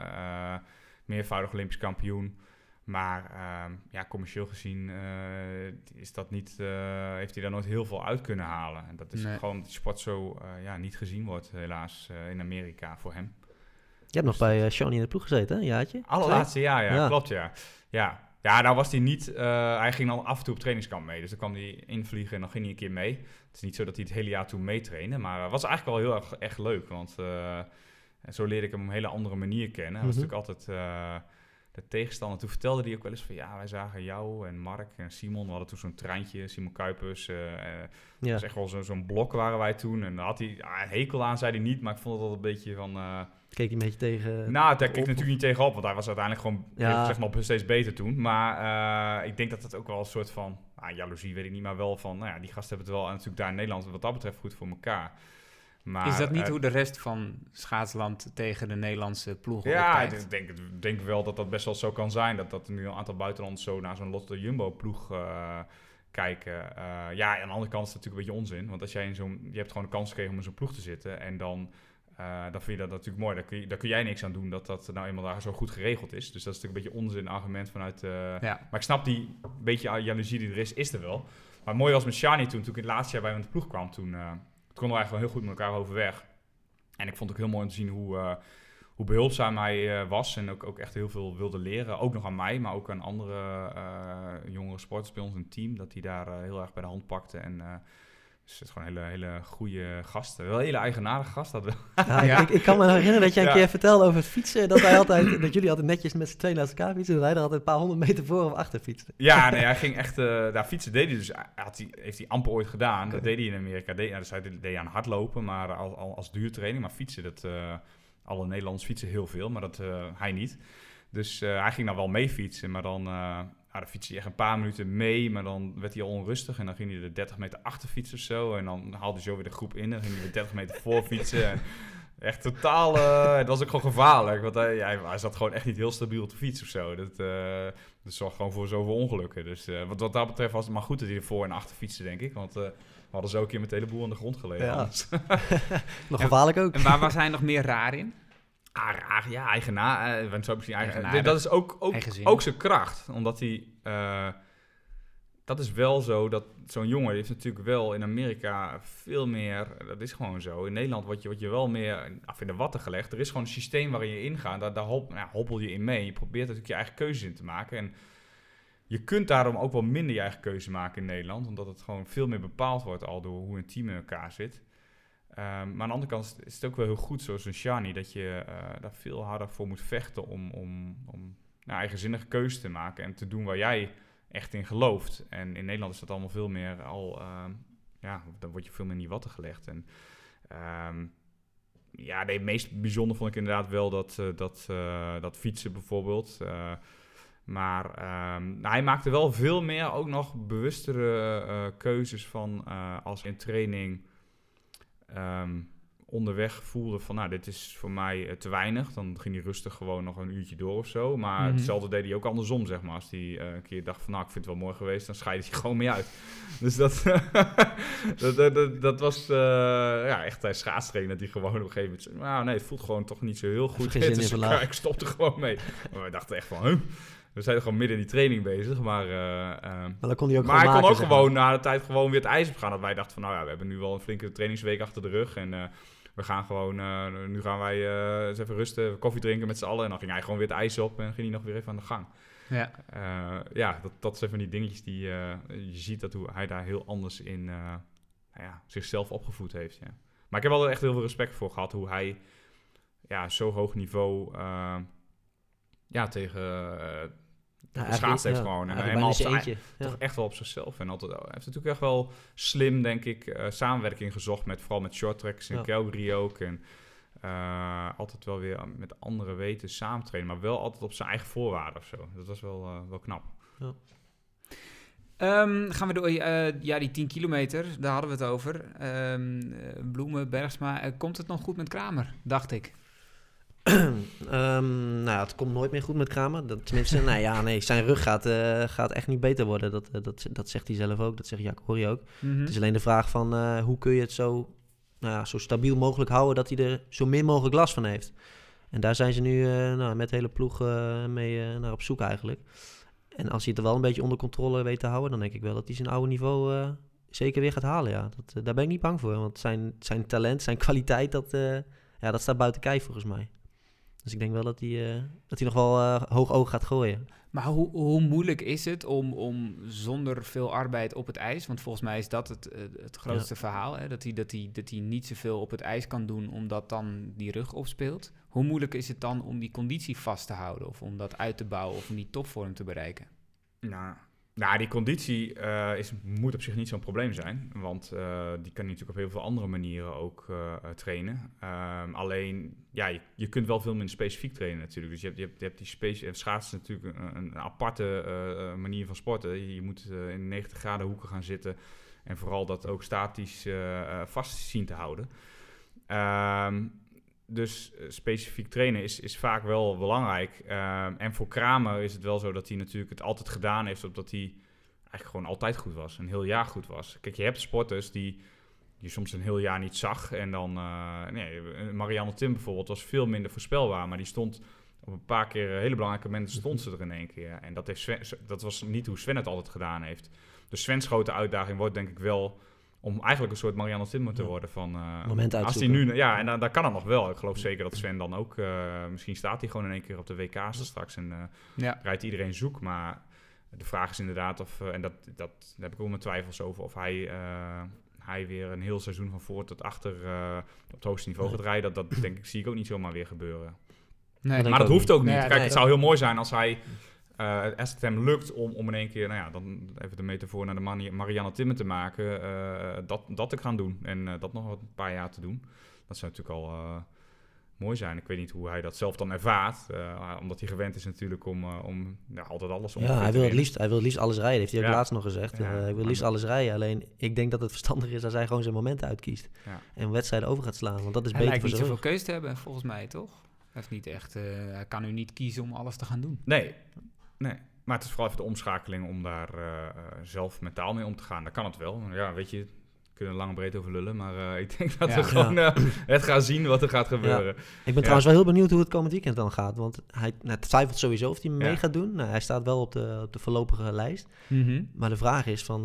Meervoudig Olympisch kampioen. Maar ehm, ja, commercieel gezien eh, is dat niet, eh, heeft hij daar nooit heel veel uit kunnen halen. En dat is Nee. gewoon dat die sport zo eh, ja, niet gezien wordt, helaas, eh, in Amerika voor hem. Je hebt nog bij uh, Shawnee in de ploeg gezeten, hè? Een jaartje? Allerlaatste jaar, ja, Ja. klopt, ja. Ja, ja nou was hij niet, eh, hij ging dan af en toe op trainingskamp mee. Dus dan kwam hij invliegen en dan ging hij een keer mee. Het is niet zo dat hij het hele jaar toen meetrainde, maar het was eigenlijk wel heel erg echt leuk. Want eh, zo leerde ik hem op een hele andere manier kennen. Hij was Mhm. natuurlijk altijd... eh, de tegenstander. Toen vertelde hij ook wel eens van ja, wij zagen jou en Mark en Simon. We hadden toen zo'n treintje, Simon Kuipers. eh eh, Ja. dat is echt wel zo- zo'n blok waren wij toen. En daar had hij een hekel aan, zei hij niet. Maar ik vond het altijd een beetje van... eh, Keek hij een beetje tegen... nou, daar op- keek ik natuurlijk niet tegenop, want hij was uiteindelijk gewoon Ja. zeg maar, steeds beter toen. Maar eh, ik denk dat het ook wel een soort van, ah, jaloezie weet ik niet, maar wel van, nou ja, die gasten hebben het wel natuurlijk daar in Nederland wat dat betreft goed voor elkaar. Maar, is dat niet eh, hoe de rest van schaatsland tegen de Nederlandse ploegen Ja, ik denk, denk wel dat dat best wel zo kan zijn. Dat, dat er nu een aantal buitenlanders zo naar zo'n Lotte Jumbo-ploeg eh, kijken. Eh, ja, aan de andere kant is het natuurlijk een beetje onzin. Want als jij in zo'n... Je hebt gewoon de kans gekregen om in zo'n ploeg te zitten. En dan, dan vind je dat natuurlijk mooi. Daar kun, je, daar kun jij niks aan doen dat dat nou eenmaal daar zo goed geregeld is. Dus dat is natuurlijk een beetje onzin argument vanuit... Ja. Maar ik snap die beetje jaloezie die er is, is er wel. Maar het mooie was met Shani toen, toen ik het laatste jaar bij hem in de ploeg kwam, toen, toen konden we eigenlijk wel heel goed met elkaar overweg. En ik vond het ook heel mooi om te zien hoe, eh, hoe behulpzaam hij eh, was en ook, ook echt heel veel wilde leren. Ook nog aan mij, maar ook aan andere eh, jongere sporters bij ons in het team. Dat hij daar heel erg bij de hand pakte. En dus het is gewoon een hele, hele goede gast. Wel een hele eigenaardige gast. Dat wel. Ja, Ja. Ik, ik kan me herinneren dat jij een Ja. keer vertelde over het fietsen. Dat, wij altijd, dat jullie altijd netjes met z'n tweeën naast elkaar fietsen. En hij er altijd een paar honderd meter voor of achter fietste. Ja, nee, hij ging echt... eh, daar fietsen deed hij dus... Had hij, heeft hij amper ooit gedaan. Dat deed hij in Amerika. Deed, ja, dus hij deed deed aan hardlopen, maar als, als, als duurtraining. Maar fietsen, dat... eh, alle Nederlanders fietsen heel veel, maar dat eh, hij niet. Dus eh, hij ging dan wel mee fietsen, maar dan... ja, dan fietste hij echt een paar minuten mee, maar dan werd hij al onrustig. En dan ging hij de 30 meter achter fietsen of zo. En dan haalde hij zo weer de groep in. En dan ging hij weer 30 meter voor fietsen. En echt totaal... eh, het was ook gewoon gevaarlijk. Want hij, ja, hij zat gewoon echt niet heel stabiel op de fiets of zo. Dat, eh, dat zorgt gewoon voor zoveel ongelukken. Dus eh, wat, wat dat betreft was het maar goed dat hij er voor en achter fietste, denk ik. Want eh, we hadden zo een keer met de hele boel aan de grond gelegen. Ja. anders. Nog gevaarlijk ook. En waar was hij nog meer raar in? Ah, raar, ja, eigenaar. eh, want zo misschien eigen, Eigenaardig. dat is ook, ook, ook zijn kracht. Omdat hij... eh, dat is wel zo dat zo'n jongen heeft natuurlijk wel in Amerika veel meer... Dat is gewoon zo. In Nederland word je, word je wel meer af in de watten gelegd. Er is gewoon een systeem waarin je ingaat. Daar, daar hop, nou, hoppel je in mee. Je probeert natuurlijk je eigen keuzes in te maken. En je kunt daarom ook wel minder je eigen keuze maken in Nederland. Omdat het gewoon veel meer bepaald wordt al door hoe een team in elkaar zit. Ehm, maar aan de andere kant is het ook wel heel goed, zoals een Shani, dat je eh, daar veel harder voor moet vechten om, om, om nou, eigenzinnige keuzes te maken en te doen waar jij echt in gelooft. En in Nederland is dat allemaal veel meer al, ehm, ja, dan word je veel meer in die watten gelegd. En ehm, ja, het meest bijzonder vond ik inderdaad wel dat, eh, dat, eh, dat fietsen bijvoorbeeld. Maar nou, hij maakte wel veel meer ook nog bewustere keuzes van als in training ehm, onderweg voelde van, nou, dit is voor mij eh, te weinig. Dan ging hij rustig gewoon nog een uurtje door of zo. Maar Mhm. hetzelfde deed hij ook andersom, zeg maar. Als hij eh, een keer dacht van, nou, ik vind het wel mooi geweest, dan scheidde hij gewoon mee uit. Dus dat, dat, dat, dat, dat was eh, ja, echt hij schaatstraining, dat hij gewoon op een gegeven moment nou, nee, het voelt gewoon toch niet zo heel goed. Dus ik, ik stopte gewoon mee. Maar wij dachten echt van, huh? We zijn gewoon midden in die training bezig, maar... eh, eh, Maar dan kon hij ook maar hij kon ook maken, gewoon na de tijd gewoon weer het ijs op gaan. Dat wij dachten van, nou ja, we hebben nu wel een flinke trainingsweek achter de rug. En eh, we gaan gewoon, eh, nu gaan wij eh, eens even rusten, koffie drinken met z'n allen. En dan ging hij gewoon weer het ijs op en ging hij nog weer even aan de gang. Ja. Eh, ja, dat, dat zijn van die dingetjes die eh, je ziet dat hoe hij daar heel anders in eh, nou ja, zichzelf opgevoed heeft. Ja. Maar ik heb wel echt heel veel respect voor gehad hoe hij ja, zo hoog niveau ja, tegen geschaatst heeft ja, gewoon. En helemaal bijna op zijn zijn eentje. Ja. toch echt wel op zichzelf. En altijd, hij heeft natuurlijk echt wel slim, denk ik, eh, samenwerking gezocht met vooral met short tracks en Ja. Calgary ook. En eh, altijd wel weer met andere weten samen trainen, maar wel altijd op zijn eigen voorwaarden of zo. Dat was wel, eh, wel knap. Ehm, gaan we door, eh, ja, die 10 kilometer, daar hadden we het over. Ehm, eh, Bloemen, Bergsma, komt het nog goed met Kramer, dacht ik. Ehm, nou, het komt nooit meer goed met Kramer. Dat, tenminste, nou ja, nee, zijn rug gaat, eh, gaat echt niet beter worden. Dat, eh, dat, dat zegt hij zelf ook, dat zegt Jack Horry ook. Mhm. Het is alleen de vraag van eh, hoe kun je het zo, nou ja, zo stabiel mogelijk houden dat hij er zo min mogelijk last van heeft. En daar zijn ze nu nou, met de hele ploeg mee naar op zoek eigenlijk. En als hij het er wel een beetje onder controle weet te houden, dan denk ik wel dat hij zijn oude niveau zeker weer gaat halen. Ja. Dat, daar ben ik niet bang voor, want zijn, zijn talent, zijn kwaliteit, dat, ja, dat staat buiten kijf volgens mij. Dus ik denk wel dat hij, eh, dat hij nog wel eh, hoog oog gaat gooien. Maar hoe, hoe moeilijk is het om, om zonder veel arbeid op het ijs, want volgens mij is dat het, eh, het grootste verhaal, hè? Dat, hij, dat, hij, dat hij niet zoveel op het ijs kan doen omdat dan die rug opspeelt. Hoe moeilijk is het dan om die conditie vast te houden of om dat uit te bouwen of om die topvorm te bereiken? Nou, nou, die conditie eh, is, moet op zich niet zo'n probleem zijn. Want uh, die kan je natuurlijk op heel veel andere manieren ook uh, trainen. Um, alleen, ja, je, je, kunt wel veel minder specifiek trainen natuurlijk. Dus je hebt, je hebt, die space, schaatsen natuurlijk een, een aparte manier van sporten. Je moet in 90 graden hoeken gaan zitten. En vooral dat ook statisch vast zien te houden. Um, dus specifiek trainen is, is vaak wel belangrijk. Um, en voor Kramer is het wel zo dat hij natuurlijk het altijd gedaan heeft, omdat hij eigenlijk gewoon altijd goed was, een heel jaar goed was. Kijk, je hebt sporters die je soms een heel jaar niet zag. En dan, uh, nee, Marianne Tim bijvoorbeeld was veel minder voorspelbaar, maar die stond op een paar keer hele belangrijke momenten stond ze er in één keer. En dat, dat was niet hoe Sven het altijd gedaan heeft. Dus Sven's grote uitdaging wordt denk ik wel om eigenlijk een soort Marianne Timmer te worden van... Uh, Moment als hij nu, Ja, en dan, dan kan het nog wel. Ik geloof zeker dat Sven dan ook... Uh, misschien staat hij gewoon in één keer op de WK's straks en uh, ja. rijdt iedereen zoek. Maar de vraag is inderdaad of... en dat, dat, daar heb ik ook mijn twijfels over of hij... hij weer een heel seizoen van voor tot achter op het hoogste niveau gaat rijden. Dat, dat denk ik, zie ik ook niet zomaar weer gebeuren. Nee, maar dat hoeft ook niet. Kijk, het zou heel mooi zijn als hij uh, als het hem lukt om, om in één keer, nou ja, dan even de metafoor naar de Marianne Timmer te maken, uh, dat, dat te gaan doen en uh, dat nog een paar jaar te doen. Dat zou natuurlijk al mooi zijn. Ik weet niet hoe hij dat zelf dan ervaart, omdat hij gewend is natuurlijk om, om ja, altijd alles om Ja, hij wil, het liefst, hij wil het liefst alles rijden, heeft hij ook ja. laatst nog gezegd. Ja, hij wil liefst alles rijden, alleen ik denk dat het verstandig is als hij gewoon zijn momenten uitkiest ja. en wedstrijden over gaat slaan, want dat is hij beter lijkt voor niet zoveel keuze te hebben, volgens mij, toch? Hij, heeft niet echt, hij kan nu niet kiezen om alles te gaan doen. Nee, Nee, maar het is vooral even de omschakeling om daar uh, zelf mentaal mee om te gaan. Dat kan het wel. Ja, weet je, we kunnen lang en breed over lullen, maar uh, ik denk dat ja, we gewoon ja. uh, het gaan zien wat er gaat gebeuren. Ja. Ik ben trouwens wel heel benieuwd hoe het komend weekend dan gaat, want hij nou, twijfelt sowieso of hij mee gaat doen. Nou, hij staat wel op de, op de voorlopige lijst, mm -hmm. maar de vraag is van,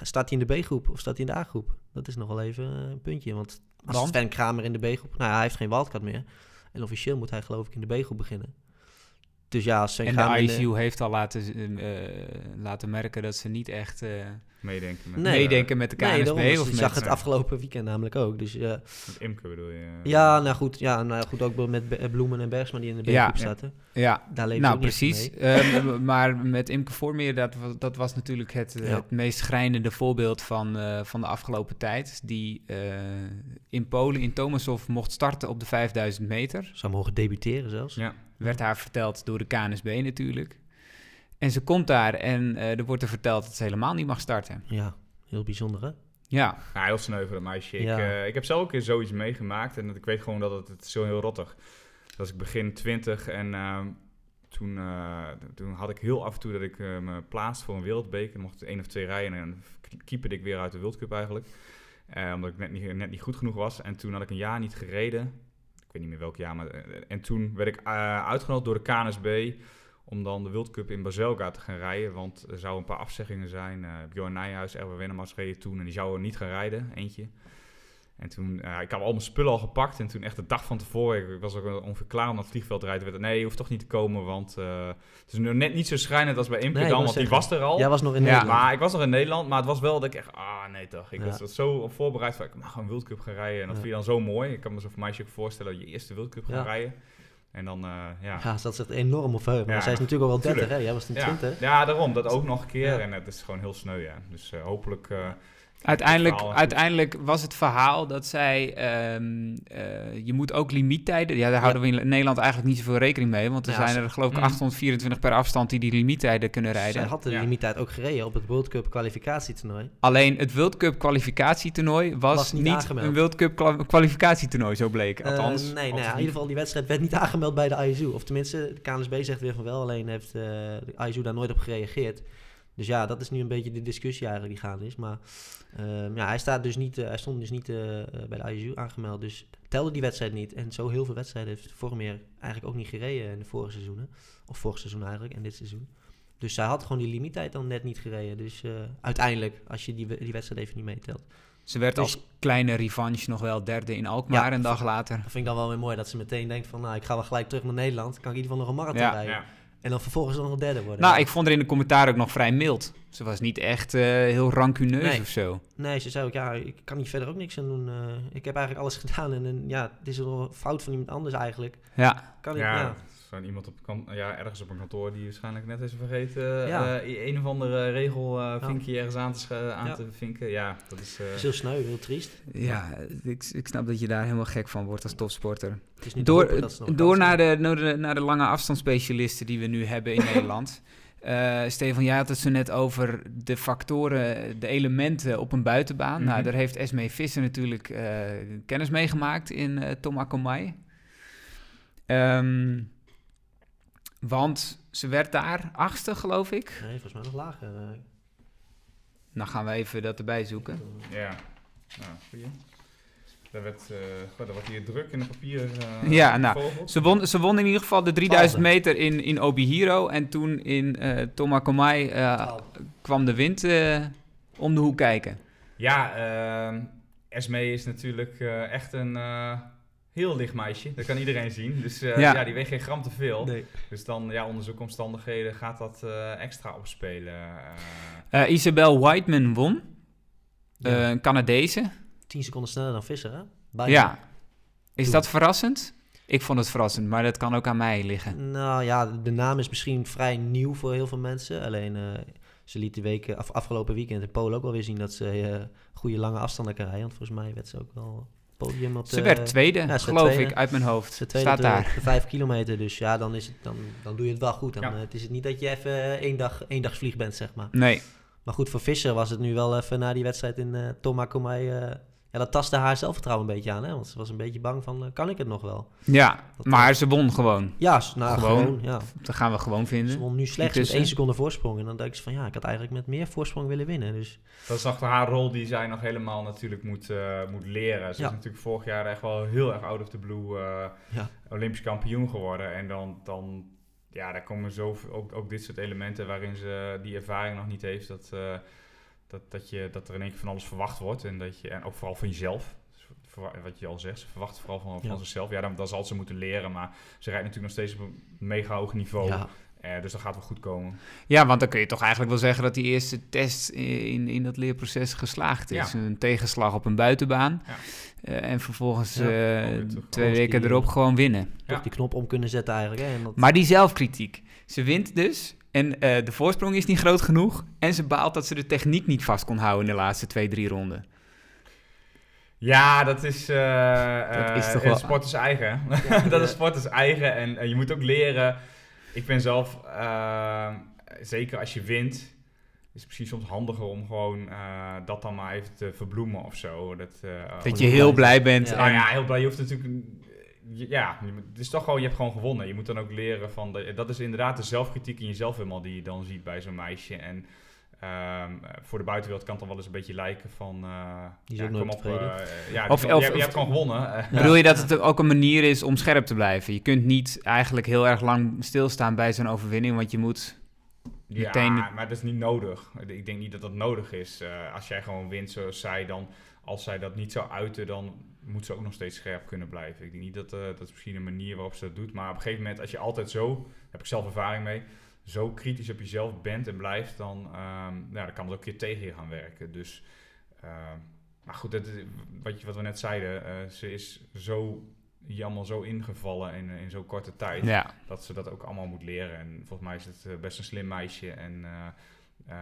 staat hij in de B-groep of staat hij in de A-groep? Dat is nog wel even een puntje, want als? Sven Kramer in de B-groep, nou hij heeft geen wildcard meer. En officieel moet hij geloof ik in de B-groep beginnen. Dus ja, Sven en de ICU de... heeft al laten, uh, laten merken dat ze niet echt uh, meedenken, met, nee, meedenken met de KNSB. Nee, daarom, of je zag het afgelopen weekend namelijk ook. Dus, uh, met Imke bedoel je? Ja, nou goed, ja, nou goed ook met Bloemen en Bergsma die in de B-groep ja, zaten. Ja, Daar nou precies. um, maar met Imke Voormeer, dat, dat was natuurlijk het, ja. het meest schrijnende voorbeeld van, uh, van de afgelopen tijd. Die uh, in Polen, in Tomasov, mocht starten op de 5000 meter. Zou mogen debuteren zelfs. Ja. Werd haar verteld door de KNSB natuurlijk. En ze komt daar en uh, er wordt er verteld dat ze helemaal niet mag starten. Ja, heel bijzonder hè? Ja. ja heel sneu voor dat meisje. Ik, ja. uh, ik heb zelf ook eens zoiets meegemaakt en ik weet gewoon dat het, het is zo heel rottig. Dat ik begin 20 en uh, toen, toen had ik heel af en toe dat ik me plaatste voor een wereldbeker. Dan mocht ik één of twee rijden en dan keeperde ik weer uit de World Cup eigenlijk. omdat ik net niet, net niet goed genoeg was. En toen had ik een jaar niet gereden ik weet niet meer welk jaar, maar... En toen werd ik uh, uitgenodigd door de KNSB om dan de World Cup in Bazelga te gaan rijden. Want er zouden een paar afzeggingen zijn. Uh, Bjorn Nijhuis, Erwin Wennemars reden toen en die zouden niet gaan rijden, eentje. En toen, uh, ik had al mijn spullen al gepakt en toen echt de dag van tevoren, ik was ook ongeveer klaar om het vliegveld te rijden, werd nee, je hoeft toch niet te komen, want uh, het is nu net niet zo schrijnend als bij nee, dan, want die was er al. Jij was nog in ja, Nederland. Maar ik was nog in Nederland, maar het was wel dat ik echt, ah nee toch, ik ja. was zo op voorbereid van, ik mag een World Cup gaan rijden en dat ja. vind je dan zo mooi. Ik kan me zo voor meisje ook voorstellen dat je eerste World Cup gaat rijden. En dan, uh, ja. Ja, dat zit enorm op. Maar zij is natuurlijk al wel 30, hè? Jij was toen 20. Ja, daarom. Dat ook nog een keer. En het is gewoon heel sneu, ja. Dus hopelijk... Uiteindelijk, uiteindelijk was het verhaal dat zij, um, uh, je moet ook limiettijden, ja daar houden we in Nederland eigenlijk niet zoveel rekening mee, want er ja, zijn er geloof ik 824 per afstand die die limiettijden kunnen rijden. Zij had de ja. limiettijd ook gereden op het World Cup kwalificatietoernooi. Alleen het World Cup kwalificatietoernooi was, was niet, niet een World Cup kwalificatietoernooi, zo bleek. Althans, uh, nee, nee in ieder geval die wedstrijd werd niet aangemeld bij de ISU. Of tenminste, de KNSB zegt weer van wel, alleen heeft uh, de ISU daar nooit op gereageerd. Dus ja, dat is nu een beetje de discussie eigenlijk die gaande is. Maar um, ja, hij, staat dus niet, uh, hij stond dus niet uh, bij de ISU aangemeld. Dus telde die wedstrijd niet. En zo heel veel wedstrijden heeft Vormeer eigenlijk ook niet gereden in de vorige seizoenen. Of vorig seizoen eigenlijk en dit seizoen. Dus zij had gewoon die limiettijd dan net niet gereden. Dus uh, uiteindelijk, als je die, die wedstrijd even niet meetelt. Ze werd dus, als kleine revanche nog wel derde in Alkmaar ja, een dag later. Dat vind ik dan wel weer mooi dat ze meteen denkt van... nou, ik ga wel gelijk terug naar Nederland. Kan ik in ieder geval nog een marathon ja. rijden. Ja. En dan vervolgens nog een derde worden. Nou, ik vond er in de commentaar ook nog vrij mild. Ze was niet echt eh, heel rancuneus Nee. of zo. Nee, ze zei ook, ja, ik kan hier verder ook niks aan doen. Eh, ik heb eigenlijk alles gedaan. En, en ja, het is een fout van iemand anders eigenlijk. Ja, Kan ik, Ja, ja. Zo'n iemand op kan, ja, ergens op een kantoor die waarschijnlijk net is vergeten Ja. eh, een of andere regel eh vinkje ergens aan te, aan Ja. te vinken. Ja, dat is... eh, is heel sneu, heel triest. ja ik, ik snap dat je daar helemaal gek van wordt als topsporter. Door, door naar, de, naar, de, naar de lange afstandsspecialisten die we nu hebben in Nederland. Eh, Stefan, jij had het zo net over de factoren, de elementen op een buitenbaan. Nou, Mhm. daar heeft Esmee Visser natuurlijk eh, kennis mee gemaakt in eh Tomakomai. Ehm want ze werd daar achtste, geloof ik. Nee, volgens mij nog lager. eh. Dan gaan we even dat erbij zoeken. Ja, nou, goeie. Daar, werd, eh goh, daar hier druk in de papieren eh, Ja, nou. Ze won, ze won in ieder geval de 3000 Twaalfde. meter in, in Obihiro. En toen in eh Tomakomai eh, kwam de wind eh, om de hoek kijken. Ja, ehm Esmee is natuurlijk eh, echt een eh, heel licht meisje. Dat kan iedereen zien. Dus eh, Ja. ja. die weegt geen gram te veel. Nee. Dus dan, ja, onder zulke omstandigheden gaat dat eh, extra opspelen. eh. Isabel Whiteman won. Eh, Ja. een Canadese. 10 seconden sneller dan Visser, hè? Bijna. Ja. Is dat verrassend? Ik vond het verrassend, maar dat kan ook aan mij liggen. Nou ja, de naam is misschien vrij nieuw voor heel veel mensen. Alleen, eh, ze liet de weken, af, afgelopen weekend in Polen ook wel weer zien dat ze eh, goede lange afstanden kan rijden. Want volgens mij werd ze ook wel podium op de... Ze werd tweede, ja, ze werd geloof tweede. ik, uit mijn hoofd. Ze tweede Staat daar. de vijf kilometer. Dus ja, dan, is het, dan, dan doe je het wel goed. Dan Ja. eh, het is het niet dat je even eh, één dag, één dagsvlieg bent, zeg maar. Nee. Maar goed, voor Visser was het nu wel even na die wedstrijd in eh Tomakomai... eh ja, dat tastte haar zelfvertrouwen een beetje aan, hè? Want ze was een beetje bang van, eh, kan ik het nog wel? Ja, Dat, maar ze won gewoon. Ja, nou, Gewoon. gewoon, ja. Dat gaan we gewoon Ze vinden. won nu slechts met één seconde voorsprong. En dan denk ik van ja, ik had eigenlijk met meer voorsprong willen winnen. Dus Dat is achter haar rol die zij nog helemaal natuurlijk moet, eh, moet leren. Ze Ja. is natuurlijk vorig jaar echt wel heel erg out of the blue eh, Ja. Olympisch kampioen geworden. En dan, dan ja, daar komen zo ook, ook dit soort elementen waarin ze die ervaring nog niet heeft. Dat, eh, dat, dat, je, dat er in één keer van alles verwacht wordt. En, dat je, en ook vooral van jezelf. Dus Wat je al zegt, ze verwacht vooral van, van Ja. zichzelf. Ja, dan, dan zal ze moeten leren. Maar ze rijdt natuurlijk nog steeds op een mega hoog niveau. ja, Eh, dus dat gaat wel goed komen. Ja, want dan kun je toch eigenlijk wel zeggen dat die eerste test in, in dat leerproces geslaagd is. Ja. Een tegenslag op een buitenbaan. Ja. Eh, en vervolgens Ja, eh, twee weken erop gewoon winnen. Ja. toch die knop om kunnen zetten eigenlijk. Hè? En dat, Maar die zelfkritiek. Ze wint dus. En eh, de voorsprong is niet groot genoeg. En ze baalt dat ze de techniek niet vast kon houden in de laatste twee, drie ronden. Ja, dat is. eh, Dat is eh, toch wel- Sport is eigen. Ja, dat ja. is sport is eigen. En je moet ook leren. Ik ben zelf. zeker als je wint. Is het misschien soms handiger om gewoon eh, dat dan maar even te verbloemen of zo. Dat, eh, Dat je heel blij bent. Ja. Nou en- ja, heel blij. Je hoeft natuurlijk. Ja, het is toch gewoon, je hebt gewoon gewonnen. Je moet dan ook leren van. De, dat is inderdaad de zelfkritiek in jezelf helemaal die je dan ziet bij zo'n meisje. En ehm, eh, voor de buitenwereld kan het dan wel eens een beetje lijken van. eh, Die is ja, kom op, eh, ja, Of- je, of- je, hebt gewoon gewonnen. Bedoel je dat het ook een manier is om scherp te blijven? Je kunt niet eigenlijk heel erg lang stilstaan bij zo'n overwinning, want je moet... Ja, meteen- maar dat is niet nodig. Ik denk niet dat dat nodig is. Eh, als jij gewoon wint zoals zij, dan als zij dat niet zou uiten, dan moet ze ook nog steeds scherp kunnen blijven. Ik denk niet dat eh, dat is misschien een manier waarop ze dat doet. Maar op een gegeven moment, als je altijd zo, daar heb ik zelf ervaring mee, zo kritisch op jezelf bent en blijft, dan, ehm, ja, dan kan het ook een keer tegen je gaan werken. Dus, ehm, maar goed, dat, wat, je, wat we net zeiden, eh, ze is zo allemaal zo ingevallen in, in zo'n korte tijd Ja, dat ze dat ook allemaal moet leren. En volgens mij is het eh, best een slim meisje en eh,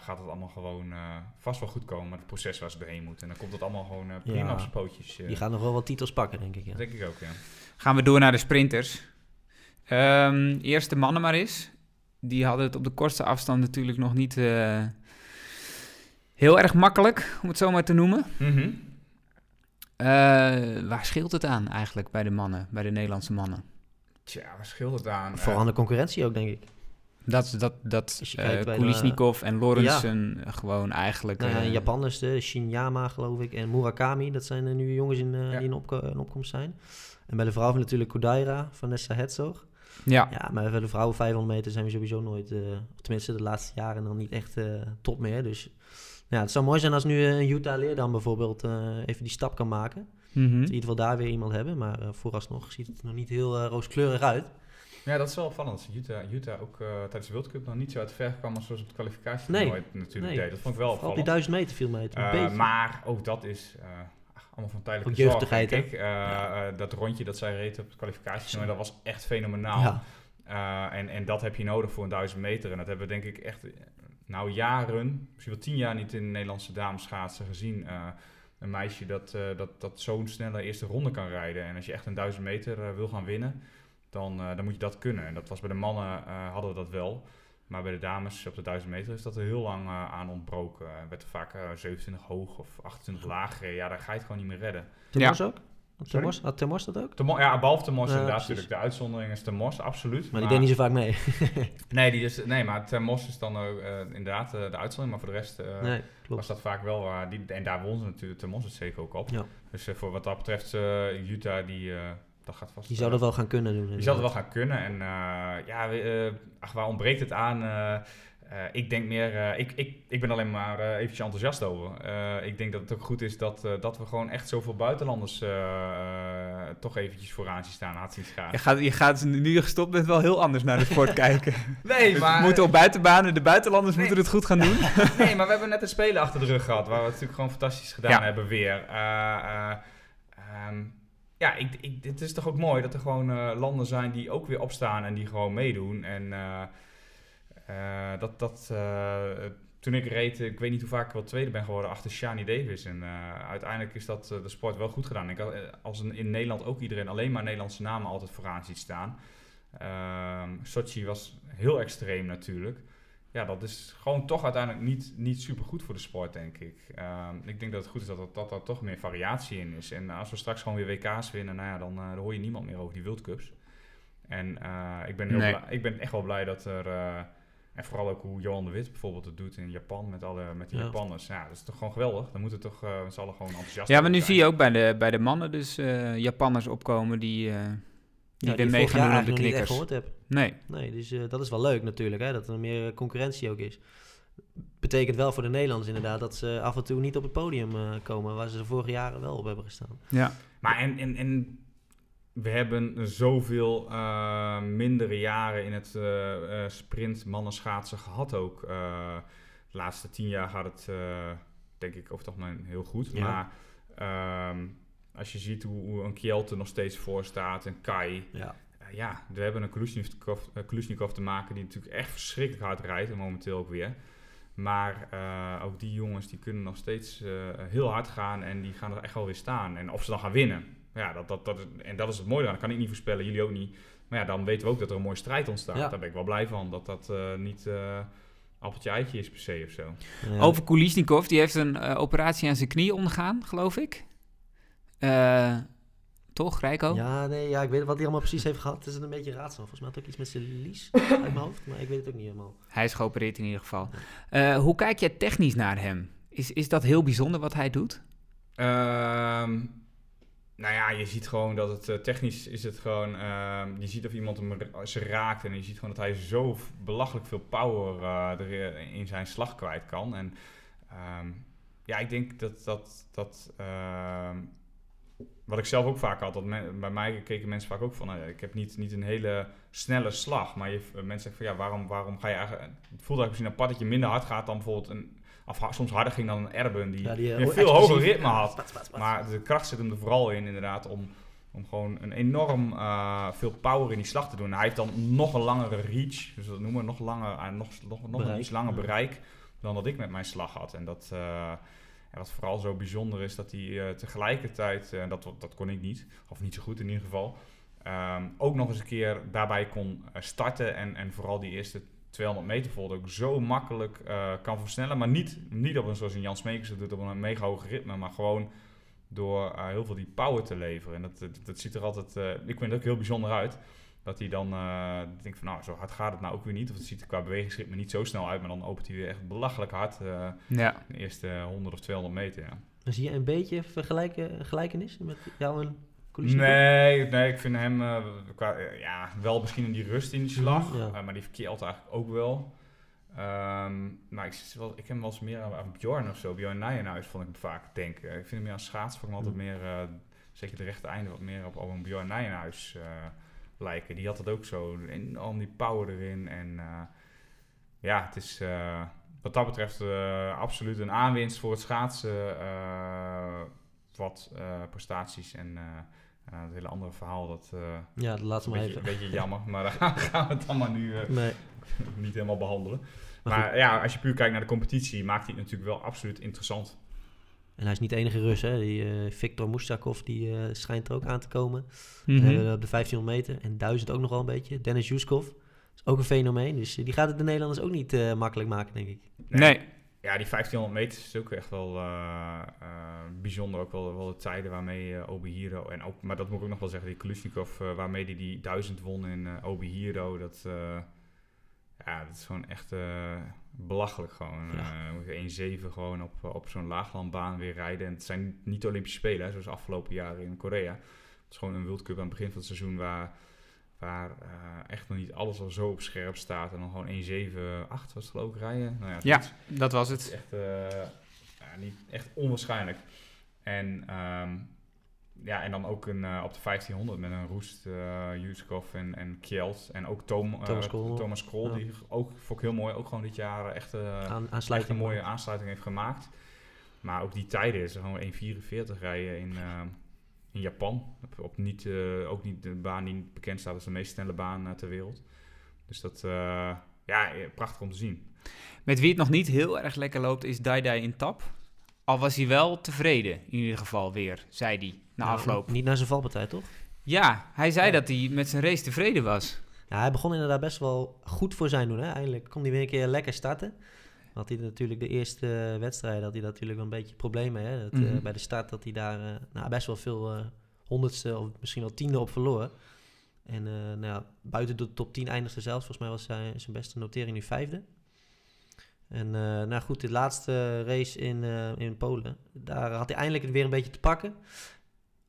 gaat het allemaal gewoon eh, vast wel goed komen met het proces waar ze doorheen moet. En dan komt het allemaal gewoon eh, prima Ja, op zijn pootjes. Die gaat nog wel wat titels pakken, denk ik. Ja. Dat denk ik ook, ja. gaan we door naar de sprinters. Ehm eerst de mannen maar eens. Die hadden het op de kortste afstand natuurlijk nog niet eh, heel erg makkelijk, om het zo maar te noemen. Mhm. Eh, waar scheelt het aan eigenlijk bij de mannen, bij de Nederlandse mannen? Tja, waar scheelt het aan? Vooral aan de concurrentie ook, denk ik. Dat, dat, dat eh, Kulisnikov en Lorenzen gewoon eigenlijk... Nou ja, eh, in Japan is de Shinyama, geloof ik, en Murakami. Dat zijn de nieuwe jongens in, eh, Ja. die in, opko- in opkomst zijn. En bij de vrouwen natuurlijk Kodaira, Vanessa Herzog. ja. Ja, maar bij de vrouwen 500 meter zijn we sowieso nooit, tenminste de laatste jaren, dan niet echt top meer. Dus ja, het zou mooi zijn als nu een Utah Leerdam bijvoorbeeld even die stap kan maken. Dat we in ieder geval daar weer iemand hebben. Maar vooralsnog ziet het er nog niet heel rooskleurig uit. Ja, dat is wel opvallend. Utah, Utah ook eh, tijdens de World Cup nog niet zo uit ver kwam als zoals op het kwalificatie Nee. nooit natuurlijk Nee. deed. Dat vond ik wel Vooral op die opvallend. duizend meter viel mij beetje. maar ook dat is eh, allemaal van tijdelijke zorg. dat rondje dat zij reed op het kwalificatie, dat was echt fenomenaal. ja. En, en dat heb je nodig voor een duizend meter. En dat hebben we denk ik echt, nou jaren, misschien wel tien jaar niet in de Nederlandse damesschaatsen gezien. Een meisje dat, eh, dat, dat zo'n snelle eerste ronde kan rijden. En als je echt een duizend meter wil gaan winnen, dan, eh, dan moet je dat kunnen. En dat was bij de mannen, eh, hadden we dat wel. Maar bij de dames op de 1000 meter is dat er heel lang eh, aan ontbroken. Er werd er vaak eh, 27 hoog of 28 laag gereden. Ja, daar ga je het gewoon niet meer redden. Temors ook? Had Sorry? Temors, had Temors dat ook? Ja, behalve de Mos Ja, inderdaad natuurlijk. De uitzondering is de Mos, absoluut. Maar die deed niet zo vaak mee. Nee, die is, nee, maar Ter Mos is dan ook, eh, inderdaad de uitzondering. Maar voor de rest eh, nee, was dat vaak wel... waar die, en daar won ze natuurlijk Ter Mos het zeker ook op. Ja. Dus voor wat dat betreft, eh Utah, die, eh, dat gaat vast... Die zou eh, dat wel gaan kunnen doen. Die zal het wel gaan kunnen. En eh, ja, eh, ach, waar ontbreekt het aan? Eh, eh, ik denk meer, eh, ik, ik, ik ben alleen maar eh, eventjes enthousiast over. Eh, ik denk dat het ook goed is dat, eh, dat we gewoon echt zoveel buitenlanders toch eventjes vooraan zien staan, laat zien gaan. Je gaat, je gaat nu je gestopt bent wel heel anders naar de sport kijken. Nee, We moeten op buitenbanen, de buitenlanders Nee. moeten het goed gaan doen. nee, maar we hebben net een spelen achter de rug gehad, waar we het natuurlijk gewoon fantastisch gedaan Ja. hebben weer. Eh, eh, ehm, ja, ik, ik, het is toch ook mooi dat er gewoon eh, landen zijn die ook weer opstaan en die gewoon meedoen. En eh, eh, dat, dat, toen ik reed, ik weet niet hoe vaak ik wel tweede ben geworden achter Shani Davis. En uiteindelijk is dat de sport wel goed gedaan. Ik had, als in Nederland ook iedereen alleen maar Nederlandse namen altijd vooraan ziet staan. Ehm Sochi was heel extreem natuurlijk. Ja, dat is gewoon toch uiteindelijk niet, niet super goed voor de sport, denk ik. Ehm, ik denk dat het goed is dat er, dat er toch meer variatie in is. En als we straks gewoon weer WK's winnen, nou ja, dan, eh, dan hoor je niemand meer over die World Cups. En eh, ik, ben heel Nee. blij- ik ben echt wel blij dat er... eh, en vooral ook hoe Johan de Wit bijvoorbeeld het doet in Japan met, alle, met die Ja. Japanners. Ja, dat is toch gewoon geweldig. Dan moeten we toch uh, met z'n allen gewoon enthousiast Ja, maar nu zijn. zie je ook bij de, bij de mannen dus eh, Japanners opkomen die, eh, die Ja, weer mee vorig gaan jaar doen op de nog niet echt knikkers. gehoord heb. Nee, Nee, dus eh, dat is wel leuk natuurlijk, hè, dat er meer eh, concurrentie ook is. Betekent wel voor de Nederlanders inderdaad dat ze af en toe niet op het podium eh, komen, waar ze de vorige jaren wel op hebben gestaan. ja. Maar en, en, en we hebben zoveel mindere jaren in het eh, eh, sprint mannenschaatsen gehad ook. Eh, de laatste tien jaar gaat het, eh, denk ik, over het algemeen heel goed. Ja. Maar ehm, als je ziet hoe, hoe een Kjelte nog steeds voor staat en Kai... Ja. Eh, ja, we hebben een Kulusnikov, eh, te maken die natuurlijk echt verschrikkelijk hard rijdt. En momenteel ook weer. Maar eh, ook die jongens die kunnen nog steeds eh, heel hard gaan en die gaan er echt wel weer staan. En of ze dan gaan winnen. Ja, dat, dat, dat is, en dat is het mooie aan. Dat kan ik niet voorspellen, jullie ook niet. Maar ja, dan weten we ook dat er een mooie strijd ontstaat. Ja. Daar ben ik wel blij van. Dat dat eh, niet eh appeltje eitje is per se of zo. Ja. Over Kulisnikov, die heeft een operatie aan zijn knie ondergaan, geloof ik. Toch, Rijko? Ja, nee, ja, ik weet wat hij allemaal precies heeft gehad. Het is een beetje raadsel. Volgens mij had ook iets met zijn lies uit mijn hoofd, maar ik weet het ook niet helemaal. Hij is geopereerd in ieder geval. Eh, hoe kijk jij technisch naar hem? Is, is dat heel bijzonder wat hij doet? Ehm, nou ja, je ziet gewoon dat het eh, technisch is het gewoon. ehm, je ziet of iemand hem ze raakt en je ziet gewoon dat hij zo belachelijk veel power eh, er in zijn slag kwijt kan. En ehm, ja, ik denk dat dat. dat ehm, wat ik zelf ook vaak had, dat men- bij mij keken mensen vaak ook van, nou ja, ik heb niet, niet een hele snelle slag, maar je, mensen zeggen van ja, waarom, waarom ga je eigenlijk, het voelt eigenlijk misschien apart dat je minder hard gaat dan bijvoorbeeld een, of soms harder ging dan een Erben die, Ja, die, eh, een hoe veel hoger ritme ja, had. Maar de kracht zit hem er vooral in, inderdaad, om, om gewoon een enorm eh, veel power in die slag te doen. Hij heeft dan nog een langere reach, dus dat noemen we nog langer, eh, nog, nog, nog een iets langer bereik dan dat ik met mijn slag had. En dat, eh, en wat vooral zo bijzonder is, dat hij eh, tegelijkertijd, en dat, dat kon ik niet, of niet zo goed in ieder geval, ehm, ook nog eens een keer daarbij kon eh, starten en, en vooral die eerste 200 meter bijvoorbeeld ook zo makkelijk eh, kan versnellen. Maar niet, niet op een zoals een Jan Smeekers het doet op een mega hoog ritme, maar gewoon door eh, heel veel die power te leveren. En dat, dat, dat ziet er altijd, eh, ik vind het ook heel bijzonder uit. Dat hij dan eh denkt van nou, zo hard gaat het nou ook weer niet. Of het ziet er qua bewegingsritme niet zo snel uit, maar dan opent hij weer echt belachelijk hard eh, Ja. de eerste 100 of 200 meter. Ja. Dan zie je een beetje vergelijken, gelijkenis met jou en? Nee, nee, ik vind hem eh, qua, eh, ja, wel misschien in die rust in die slag, Ja. eh, maar die verkeert eigenlijk ook wel. Ehm, maar ik, wel, ik heb hem wel eens meer aan, aan Bjorn of zo. Bjorn Nijenhuis vond ik hem vaak denken. Ik vind hem meer als schaats, vond ik hem altijd Hm. meer, eh, zeker de rechte einde, wat meer op, op een Bjorn Nijenhuis eh, lijken. Die had het ook zo. Enorm die power erin. En eh, ja, het is eh, wat dat betreft eh, absoluut een aanwinst voor het schaatsen. wat prestaties en het hele andere verhaal, dat Ja, laat een maar beetje, even. een beetje jammer. Maar daar gaan we het allemaal nu Nee. niet helemaal behandelen. Maar Maar, ja, als je puur kijkt naar de competitie, maakt hij het natuurlijk wel absoluut interessant. En hij is niet de enige Rus, hè. Die, eh, Viktor Mushakov, die eh, schijnt er ook aan te komen. Mhm. Eh, op de 1500 meter en 1000 ook nog wel een beetje. Dennis Juskov is ook een fenomeen. Dus die gaat het de Nederlanders ook niet eh, makkelijk maken, denk ik. Nee. Ja, die 1500 meter is ook echt wel eh, eh, bijzonder. Ook wel, wel de tijden waarmee Obihiro... En ook, maar dat moet ik ook nog wel zeggen, die Kulusnikov... eh, waarmee die die 1000 won in eh Obihiro. Dat, eh, ja, dat is gewoon echt eh, belachelijk gewoon. Ja. Eh, moet je 1-7 gewoon op, op zo'n laaglandbaan weer rijden. En het zijn niet Olympische Spelen, hè, zoals afgelopen jaren in Korea. Het is gewoon een World Cup aan het begin van het seizoen... waar, waar eh, echt nog niet alles al zo op scherp staat. En dan gewoon 1-7-8 was het geloof ik rijden. Nou ja, Ja, dat was Het echt, eh, ja, niet, echt onwaarschijnlijk. En, ehm, ja, en dan ook een, eh, op de 1500 met een Roest, uh, Juskov en, en Kjeld. En ook Tom, eh, Thomas Krol. Thomas Krol, Ja. die ook, vond ik heel mooi, ook gewoon dit jaar echt, eh, Aan, echt aansluiting. een mooie aansluiting heeft gemaakt. Maar ook die tijden is gewoon 1,44 rijden in, in Japan. Op, op niet, eh, ook niet de baan die niet bekend staat als de meest snelle baan ter wereld. Dus dat, eh, ja, prachtig om te zien. Met wie het nog niet heel erg lekker loopt is Dai Dai in tap. Al was hij wel tevreden, in ieder geval weer, zei hij na Nou, afloop. Niet naar zijn valpartij, toch? Ja, hij zei Ja. dat hij met zijn race tevreden was. Ja, hij begon inderdaad best wel goed voor zijn doen. Hè? Eindelijk kon hij weer een keer lekker starten. Had hij natuurlijk de eerste wedstrijd, had hij natuurlijk wel een beetje problemen. Hè? Dat, eh, Mhm. bij de start dat hij daar eh, nou, best wel veel eh, honderdste of misschien wel tiende op verloor. En eh, nou ja, buiten de top 10 eindigde zelfs. Volgens mij was zijn, zijn beste notering nu vijfde. En eh, nou goed, de laatste race in, eh, in Polen, daar had hij eindelijk het weer een beetje te pakken.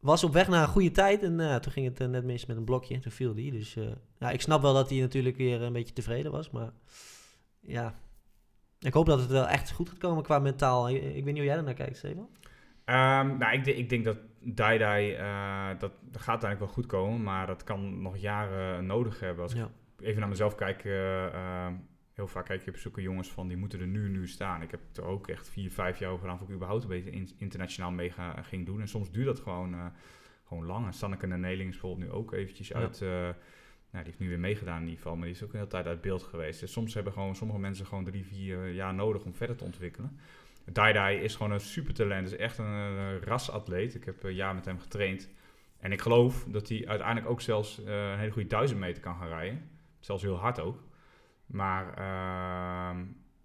Was op weg naar een goede tijd en eh, toen ging het eh, net mis met een blokje. Toen viel hij. Dus eh, ja, ik snap wel dat hij natuurlijk weer een beetje tevreden was. Maar ja, ik hoop dat het wel echt goed gaat komen qua mentaal. Ik, ik weet niet hoe jij naar kijkt, Steven. Ehm, nou, ik, denk- ik denk dat Dai Dai, dat, dat gaat uiteindelijk wel goed komen, maar dat kan nog jaren nodig hebben. Als Ja. ik even naar mezelf kijk, eh, ehm, heel vaak kijk je op zulke jongens van, die moeten er nu, nu staan. Ik heb er ook echt vier, vijf jaar over gedaan voor ik überhaupt een beetje in- internationaal mee ga- ging doen. En soms duurt dat gewoon, eh, gewoon lang. En Sanneke Neling is bijvoorbeeld nu ook eventjes Ja. uit... eh, nou, die heeft nu weer meegedaan in ieder geval, maar die is ook een hele tijd uit beeld geweest. Dus soms hebben gewoon sommige mensen gewoon drie, vier jaar nodig om verder te ontwikkelen. Dai Dai is gewoon een supertalent. is echt een, eh, rasatleet. Ik heb een jaar met hem getraind. En ik geloof dat hij uiteindelijk ook zelfs eh, een hele goede duizend meter kan gaan rijden. Zelfs heel hard ook. Maar ehm,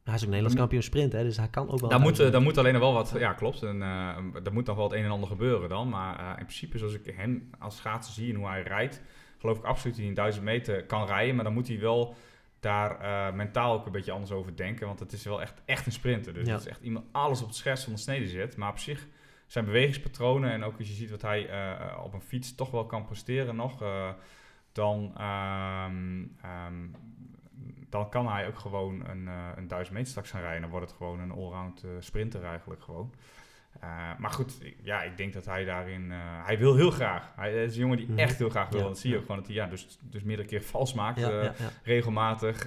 Hij is ook Nederlands kampioen sprint, hè, dus hij kan ook wel... daar, moet, daar moet alleen nog wel wat... Ja, klopt. En, eh, er moet nog wel het een en ander gebeuren dan. Maar eh, in principe, zoals ik hem als schaatser zie en hoe hij rijdt... geloof ik absoluut dat hij een duizend meter kan rijden. Maar dan moet hij wel daar eh, mentaal ook een beetje anders over denken. Want het is wel echt, echt een sprinter. Dus Ja. het is echt iemand alles op het scherpst van de snede zet. Maar op zich zijn bewegingspatronen... en ook als je ziet wat hij op een fiets toch wel kan presteren nog... dan, ehm, ehm, dan kan hij ook gewoon een, eh een duizend meter straks gaan rijden. Dan wordt het gewoon een allround eh, sprinter eigenlijk gewoon. Eh, maar goed, ik- ja, ik denk dat hij daarin... hij wil heel graag. Hij is een jongen die Mhm. echt heel graag wil. Ja, dat zie je ja. ook gewoon dat hij ja, dus, dus meerdere keer vals maakt. Regelmatig.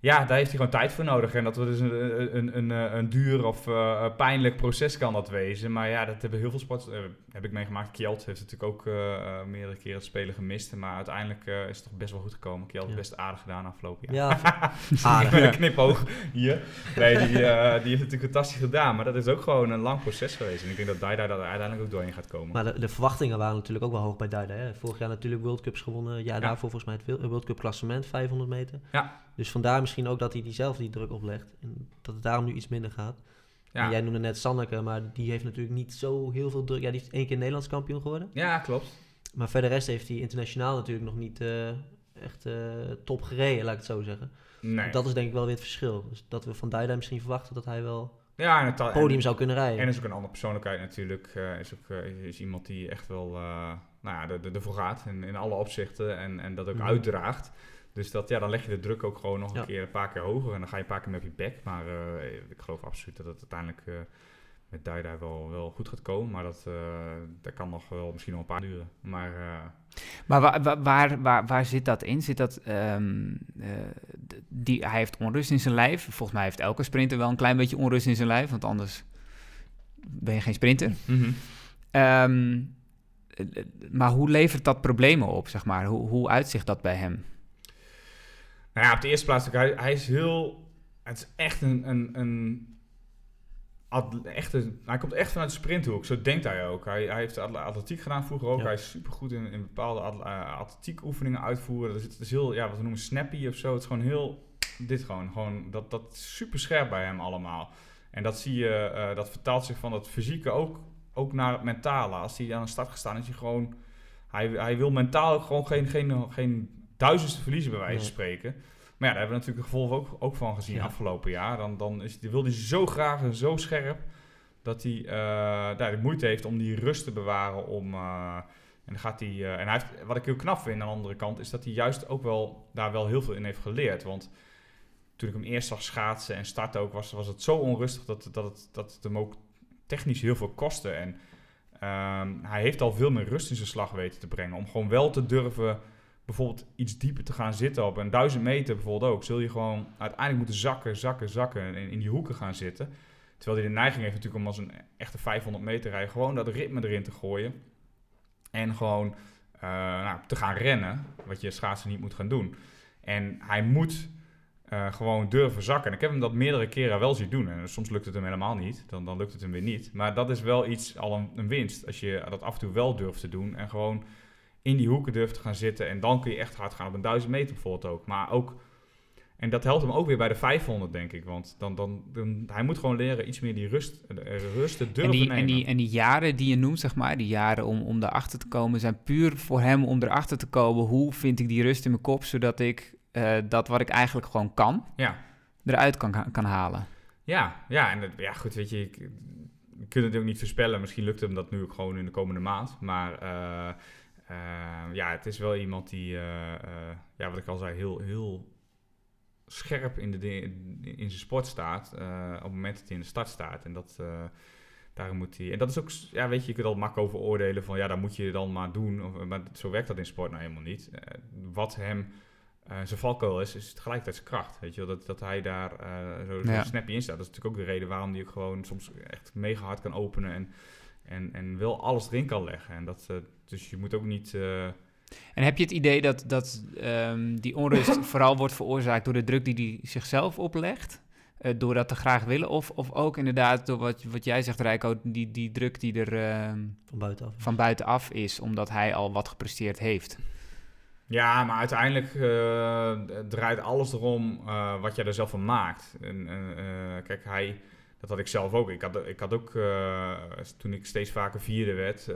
Eh, ja, daar heeft hij gewoon tijd voor nodig. En dat wordt dus een, een, een, een, een duur of eh, pijnlijk proces kan dat wezen. Maar ja, dat hebben heel veel sporters... eh, heb ik meegemaakt. Kjeld heeft natuurlijk ook eh, eh, meerdere keren het spelen gemist. Maar uiteindelijk eh, is het toch best wel goed gekomen. Kjeld heeft Ja. best aardig gedaan afgelopen jaar. Ja, aardig. Met een knipoog hier. Nee, die, eh, die heeft natuurlijk fantastisch gedaan. Maar dat is ook gewoon een lang proces geweest. En ik denk dat Daida daar uiteindelijk ook doorheen gaat komen. Maar de, de verwachtingen waren natuurlijk ook wel hoog bij Duida. Hè? Vorig jaar natuurlijk World Cups gewonnen. Ja, Ja. daarvoor volgens mij het World Cup klassement, 500 meter. Ja. Dus vandaar misschien ook dat hij die zelf die druk oplegt. En dat het daarom nu iets minder gaat. En jij noemde net Sanneke, maar die heeft natuurlijk niet zo heel veel druk. Ja, die is één keer Nederlands kampioen geworden. ja, klopt. Maar verder rest heeft hij internationaal natuurlijk nog niet eh, echt eh, top gereden, laat ik het zo zeggen. Nee. Dat is denk ik wel weer het verschil. Dus dat we van Duida misschien verwachten dat hij wel ja, en het ta- podium en- zou kunnen rijden. En is ook een andere persoonlijkheid natuurlijk. eh, is ook is iemand die echt wel nou ja, de, de, ervoor gaat in, in alle opzichten en, en dat ook Mhm. uitdraagt. Dus dat, ja, dan leg je de druk ook gewoon nog een Ja. keer een paar keer hoger en dan ga je een paar keer op je bek. Maar uh, ik geloof absoluut dat het uiteindelijk uh, met Daida wel, wel goed gaat komen. Maar dat, dat kan nog wel misschien nog een paar duren. Maar, maar waar, waar, waar, waar, zit dat in? Zit dat, ehm, die, hij heeft onrust in zijn lijf. Volgens mij heeft elke sprinter wel een klein beetje onrust in zijn lijf. Want anders ben je geen sprinter. Mhm. Ehm, maar hoe levert dat problemen op, zeg maar? Hoe, hoe uitzicht dat bij hem? Nou ja, op de eerste plaats, hij, hij is heel... Het is echt een... een, een echt een, hij komt echt vanuit de sprinthoek, zo denkt hij ook. Hij, hij heeft atletiek gedaan vroeger ook. Hij is supergoed in, in bepaalde uh, atletiek oefeningen uitvoeren. Dat is, het is heel, ja, wat we noemen snappy of zo. Het is gewoon heel, dit gewoon, gewoon dat, dat super scherp bij hem allemaal. En dat zie je, uh, dat vertaalt zich van het fysieke ook, ook naar het mentale. Als hij aan de start gestaan is, hij gewoon, hij, hij wil mentaal gewoon geen, geen, geen duizendste verliezen bij wijze van spreken. Maar ja, daar hebben we natuurlijk de gevolgen ook, ook van gezien afgelopen jaar. Dan, dan is, wil hij zo graag en zo scherp dat hij uh, daar de moeite heeft om die rust te bewaren. Om, uh, en dan gaat hij, uh, en hij heeft, wat ik heel knap vind aan de andere kant, is dat hij juist ook wel daar wel heel veel in heeft geleerd. Want toen ik hem eerst zag schaatsen en starten ook, was, was het zo onrustig dat, dat, het, dat het hem ook technisch heel veel kostte. En um, hij heeft al veel meer rust in zijn slag weten te brengen. Om gewoon wel te durven bijvoorbeeld iets dieper te gaan zitten op een duizend meter bijvoorbeeld ook. Zul je gewoon uiteindelijk moeten zakken, zakken, zakken en in die hoeken gaan zitten. Terwijl hij de neiging heeft natuurlijk om als een echte 500 meter rijden gewoon dat ritme erin te gooien. En gewoon uh, nou, te gaan rennen, wat je schaatsen niet moet gaan doen. En hij moet uh, gewoon durven zakken. En ik heb hem dat meerdere keren wel zien doen. En soms lukt het hem helemaal niet. Dan, dan lukt het hem weer niet. Maar dat is wel iets, al een, een, winst. Als je dat af en toe wel durft te doen. En gewoon in die hoeken durft te gaan zitten. En dan kun je echt hard gaan op een 1000 meter bijvoorbeeld ook. Maar ook... En dat helpt hem ook weer bij de 500, denk ik. Want dan, dan, dan hij moet gewoon leren iets meer die rust, rust te durven en die, nemen. En die, en die jaren die je noemt, zeg maar, die jaren om, om erachter te komen, zijn puur voor hem om erachter te komen. Hoe vind ik die rust in mijn kop, zodat ik uh, dat wat ik eigenlijk gewoon kan, ja. eruit kan, kan halen. Ja, ja, en ja, goed, weet je, ik, ik het ook niet voorspellen. Misschien lukt hem dat nu ook gewoon in de komende maand. Maar uh, ja, het is wel iemand die, ja, wat ik al zei, heel, heel scherp in, de in zijn sport staat. op het moment dat hij in de start staat. En dat, daar moet hij. En dat is ook, ja, weet je, je kunt al makkelijk over oordelen van ja, dat moet je dan maar doen. Of, maar zo werkt dat in sport nou helemaal niet. wat hem uh, zijn valkuil is, is tegelijkertijd zijn kracht. Weet je dat, dat hij daar uh, zo, zo ja. snappy in staat. Dat is natuurlijk ook de reden waarom hij ook gewoon soms echt mega hard kan openen en, en, en wel alles erin kan leggen. En dat, uh, dus je moet ook niet... En heb je het idee dat, dat um, die onrust vooral wordt veroorzaakt door de druk die hij zichzelf oplegt? door dat te graag willen? Of, of ook inderdaad door wat, wat jij zegt, Rijko, die, die druk die er uh, van, buitenaf. van buitenaf is, omdat hij al wat gepresteerd heeft? Ja, maar uiteindelijk uh, draait alles erom uh, wat jij er zelf van maakt. En, uh, kijk, hij, dat had ik zelf ook. Ik had, ik had ook, toen ik steeds vaker vierde werd,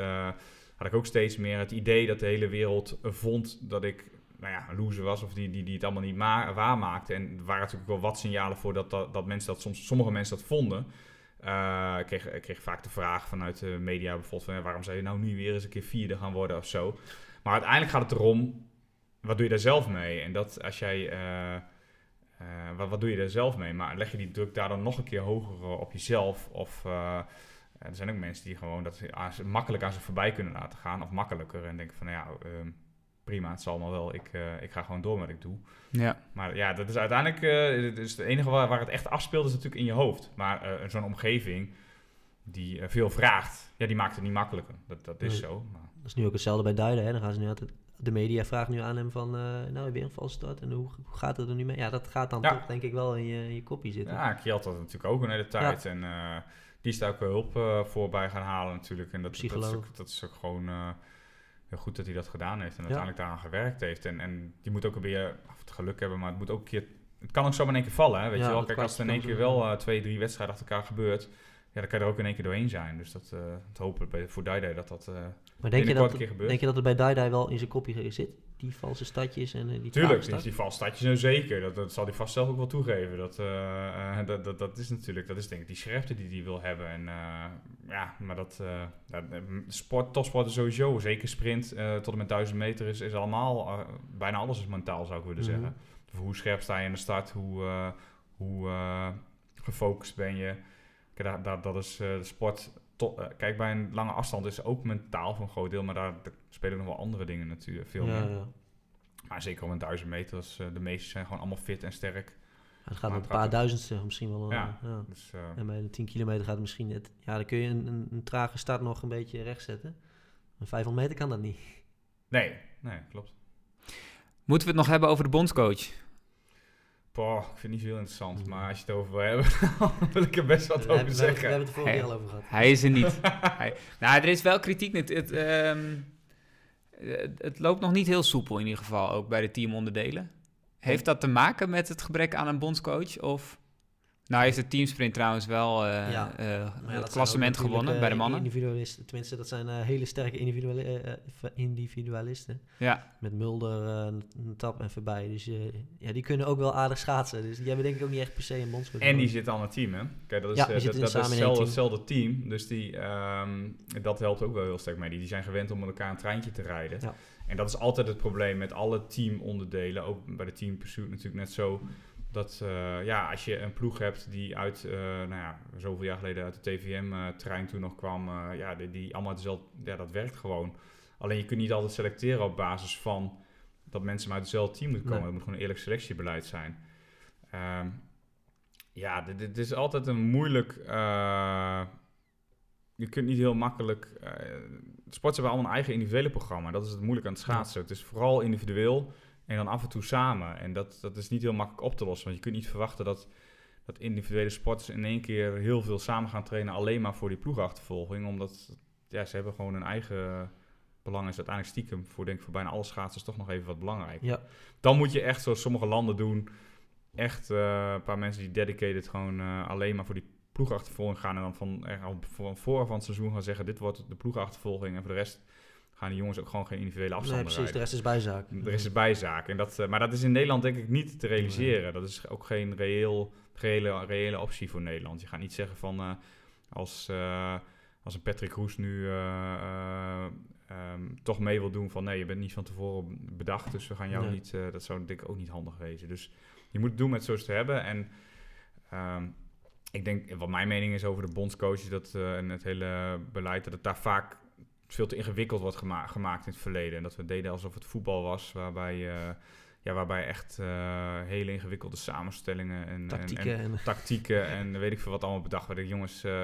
had ik ook steeds meer het idee dat de hele wereld vond dat ik nou ja, een loser was of die, die, die het allemaal niet waarmaakte. En er waren natuurlijk wel wat signalen voor dat, dat, mensen dat soms, sommige mensen dat vonden. ik, kreeg, ik kreeg vaak de vraag vanuit de media bijvoorbeeld van waarom zou je nou nu weer eens een keer vierde gaan worden of zo. Maar uiteindelijk gaat het erom wat doe je daar zelf mee? En dat als jij. Uh, uh, wat, wat doe je daar zelf mee? Maar leg je die druk daar dan nog een keer hoger op jezelf? Of uh, er zijn ook mensen die gewoon dat ze makkelijk aan ze voorbij kunnen laten gaan. Of makkelijker. En denken van nou ja, ehm, prima, het zal maar wel. Ik, ik ga gewoon door met wat ik doe. Ja. Maar ja, dat is uiteindelijk. dus het enige waar, waar, het echt afspeelt is natuurlijk in je hoofd. Maar zo'n omgeving die veel vraagt, ja, die maakt het niet makkelijker. Dat, dat is zo. Maar. Dat is nu ook hetzelfde bij Duiden. Hè? Dan gaan ze nu altijd de media vraagt nu aan hem van, uh, nou, weer een valse start en hoe, hoe, gaat het er nu mee? Ja, dat gaat dan ja. toch denk ik wel in je, in je kopje zitten. Ja, Kjeld had natuurlijk ook een hele tijd ja. en uh, die is daar ook wel hulp uh, voor bij gaan halen natuurlijk. En dat, dat, is, ook, dat is ook gewoon heel goed dat hij dat gedaan heeft en uiteindelijk daaraan gewerkt heeft. En, en die moet ook weer het geluk hebben, maar het moet ook een keer... Het kan ook zo in één keer vallen, hè? weet je wel. Kijk, als het in één keer wel twee, drie wedstrijden achter elkaar gebeurt ja, dan kan je er ook in één keer doorheen zijn. Dus dat, uh, het hopen bij, voor Daidai dat dat maar denk je dat, keer Denk je dat het bij Daidai wel in zijn kopje zit? Die valse stadjes en uh, die Tuurlijk, die, die valse stadjes, nou zeker. Dat, dat zal hij vast zelf ook wel toegeven. Dat, dat, dat, dat is natuurlijk, dat is denk ik die scherpte die hij wil hebben. En ja, maar dat, sport, topsport is sowieso, zeker sprint tot en met 1000 meter is, is allemaal, bijna alles is mentaal zou ik willen mm -hmm. zeggen. Hoe scherp sta je in de start, hoe, hoe gefocust ben je. Kijk, daar, daar, dat is eh, de sport. To- eh, kijk, bij een lange afstand is ook mentaal voor een groot deel, maar daar, daar spelen nog wel andere dingen natuurlijk veel ja, meer. ja. Maar zeker op een duizend meters, eh, de meesten zijn gewoon allemaal fit en sterk. Het gaat Maar het een paar duizendste misschien wel. eh, Ja. ja. Dus, eh, En bij de 10 kilometer gaat het misschien net... Ja, dan kun je een, een, een trage start nog een beetje recht zetten. Een 500 meter kan dat niet. nee, nee, klopt. Moeten we het nog hebben over de bondscoach? Boah, ik vind het niet zo heel interessant, Hmm. maar als je het over wil hebben, dan wil ik er best wat we, over hebben, we, hebben, we zeggen. hebben het er vorige keer al over gehad. Hij is er niet. Hij- nou, er is wel kritiek. Het, het, ehm, het, het loopt nog niet heel soepel in ieder geval, ook bij de teamonderdelen. Heeft dat te maken met het gebrek aan een bondscoach? Of... Nou heeft de teamsprint trouwens wel eh, Ja. eh, Maar ja, dat het klassement natuurlijk, gewonnen eh, bij de mannen. Individualisten, tenminste, dat zijn eh, hele sterke individuali eh, eh, individualisten. Ja, Met Mulder, eh, Tap en voorbij. Dus eh, ja, die kunnen ook wel aardig schaatsen. Dus die hebben denk ik ook niet echt per se een bondscoach. En die zit aan het team, hè? Kijk, dat is, Ja, eh, dat, is hetzelfde, team. hetzelfde team. Dus die, ehm, dat helpt ook wel heel sterk mee. Die, die zijn gewend om met elkaar een treintje te rijden. Ja. En dat is altijd het probleem met alle teamonderdelen. Ook bij de team pursuit natuurlijk net zo. Dat eh, ja, als je een ploeg hebt die uit, eh, nou ja, zoveel jaar geleden uit de TVM-trein toen nog kwam. eh, ja, die, die allemaal dezelfde, ja, dat werkt gewoon. Alleen je kunt niet altijd selecteren op basis van dat mensen maar uit hetzelfde team moeten komen. Nee. Het moet gewoon een eerlijk selectiebeleid zijn. Ehm, ja, dit, dit is altijd een moeilijk. eh, je kunt niet heel makkelijk. eh sports hebben allemaal een eigen individuele programma. Dat is het moeilijk aan het schaatsen. Het is vooral individueel en dan af en toe samen. En dat, dat is niet heel makkelijk op te lossen. Want je kunt niet verwachten dat, dat individuele sporters in één keer heel veel samen gaan trainen. alleen maar voor die ploegachtervolging. Omdat ja, ze hebben gewoon hun eigen belang. Is uiteindelijk stiekem voor, denk ik, voor bijna alle schaatsers toch nog even wat belangrijk. Ja, Dan moet je echt zoals sommige landen doen. Echt eh, een paar mensen die dedicated gewoon eh, alleen maar voor die ploegachtervolging gaan. En dan van, er al voor, voor van het seizoen gaan zeggen: dit wordt de ploegachtervolging. En voor de rest gaan die jongens ook gewoon geen individuele nee, afstanden precies. De rest is bijzaak. Er is een bijzaak. En dat, eh, maar dat is in Nederland denk ik niet te realiseren. Dat is ook geen reëel, reële, reële optie voor Nederland. Je gaat niet zeggen van eh, als, eh, als een Patrick Roes nu eh, eh, ehm, toch mee wil doen van nee, je bent niet van tevoren bedacht, dus we gaan jou Nee. niet. dat zou denk ik ook niet handig wezen. Dus je moet het doen met zoals te hebben. En ehm, ik denk, wat mijn mening is over de bondscoaches dat, en het hele beleid, dat het daar vaak veel te ingewikkeld wordt gema- gemaakt in het verleden. En dat we deden alsof het voetbal was, waarbij, eh, ja, waarbij echt eh, hele ingewikkelde samenstellingen en, en- Tactieken. en, En, tactieken en weet ik veel wat allemaal bedacht werden. Jongens, eh ja,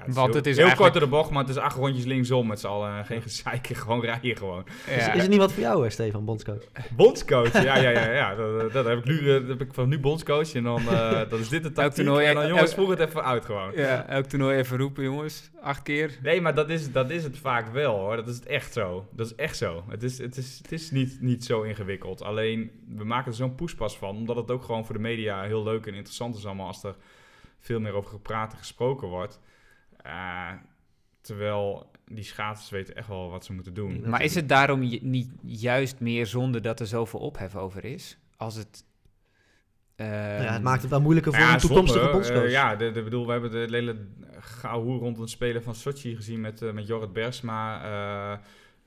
het is Want heel, het is heel eigenlijk- kort door de bocht, maar het is acht rondjes linksom met z'n allen. Geen gezeiken, gewoon rijden gewoon. is, is het niet wat voor jou, hè, Stefan, bondscoach? Bondscoach, ja, ja, ja, ja. Dat, dat heb ik nu, eh, dat heb ik van nu bondscoach en dan, eh dan is dit de tactiek. toernooi- en dan jongens, voer het even uit gewoon. ja, elk toernooi even roepen, jongens. Acht keer. Nee, maar dat is, dat is het vaak wel hoor. Dat is het echt zo. Dat is echt zo. Het is, het is, het is niet, niet zo ingewikkeld. Alleen, we maken er zo'n poespas van. Omdat het ook gewoon voor de media heel leuk en interessant is allemaal als er veel meer over gepraat en gesproken wordt. Eh, terwijl die schaatsers weten echt wel wat ze moeten doen. Maar is het daarom ju- niet juist meer zonde dat er zoveel ophef over is? Als het... Nou ja, ehm, het maakt het wel moeilijker voor Ja, een toekomstige zonde, bondscoach. eh, ja, de, de, bedoel, we hebben de hele gauw rond het spelen van Sochi gezien met, eh, met Jorrit Bersma.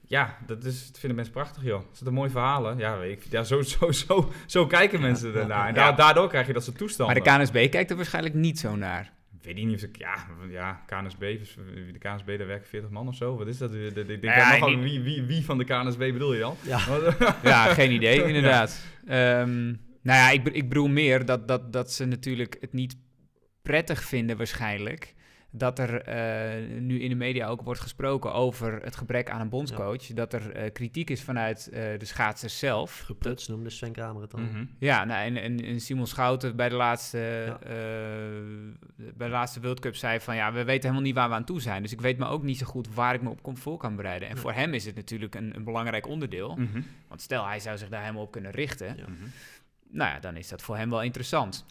Ja, dat, is, dat vinden mensen prachtig, joh. Dat zijn mooie verhalen. Ja, ik, ja zo, zo, zo, zo kijken mensen ernaar. En da- daardoor krijg je dat soort toestanden. maar de KNSB kijkt er waarschijnlijk niet zo naar. Weet ik niet of ik... Ja, ja KNSB, dus de KNSB, daar werken 40 man of zo. Wat is dat? Ik denk Ja, nogal, niet- wie, wie, wie van de KNSB bedoel je dan? Ja. Ja, geen idee, inderdaad. Ehm, nou ja, ik, ik bedoel meer dat, dat, dat ze natuurlijk het niet prettig vinden waarschijnlijk... dat er eh, nu in de media ook wordt gesproken over het gebrek aan een bondscoach. Dat er eh, kritiek is vanuit eh, de schaatsers zelf. Gepruts noemde Sven Kramer het dan. Mhm. Ja, nou, en, en, en Simon Schouten bij de laatste, Ja. bij de laatste World Cup zei van... ja, we weten helemaal niet waar we aan toe zijn. Dus ik weet me ook niet zo goed waar ik me op kom voor kan bereiden. En Ja. voor hem is het natuurlijk een, een belangrijk onderdeel. Mhm. Want stel, hij zou zich daar helemaal op kunnen richten... Ja. Mhm. nou ja, dan is dat voor hem wel interessant.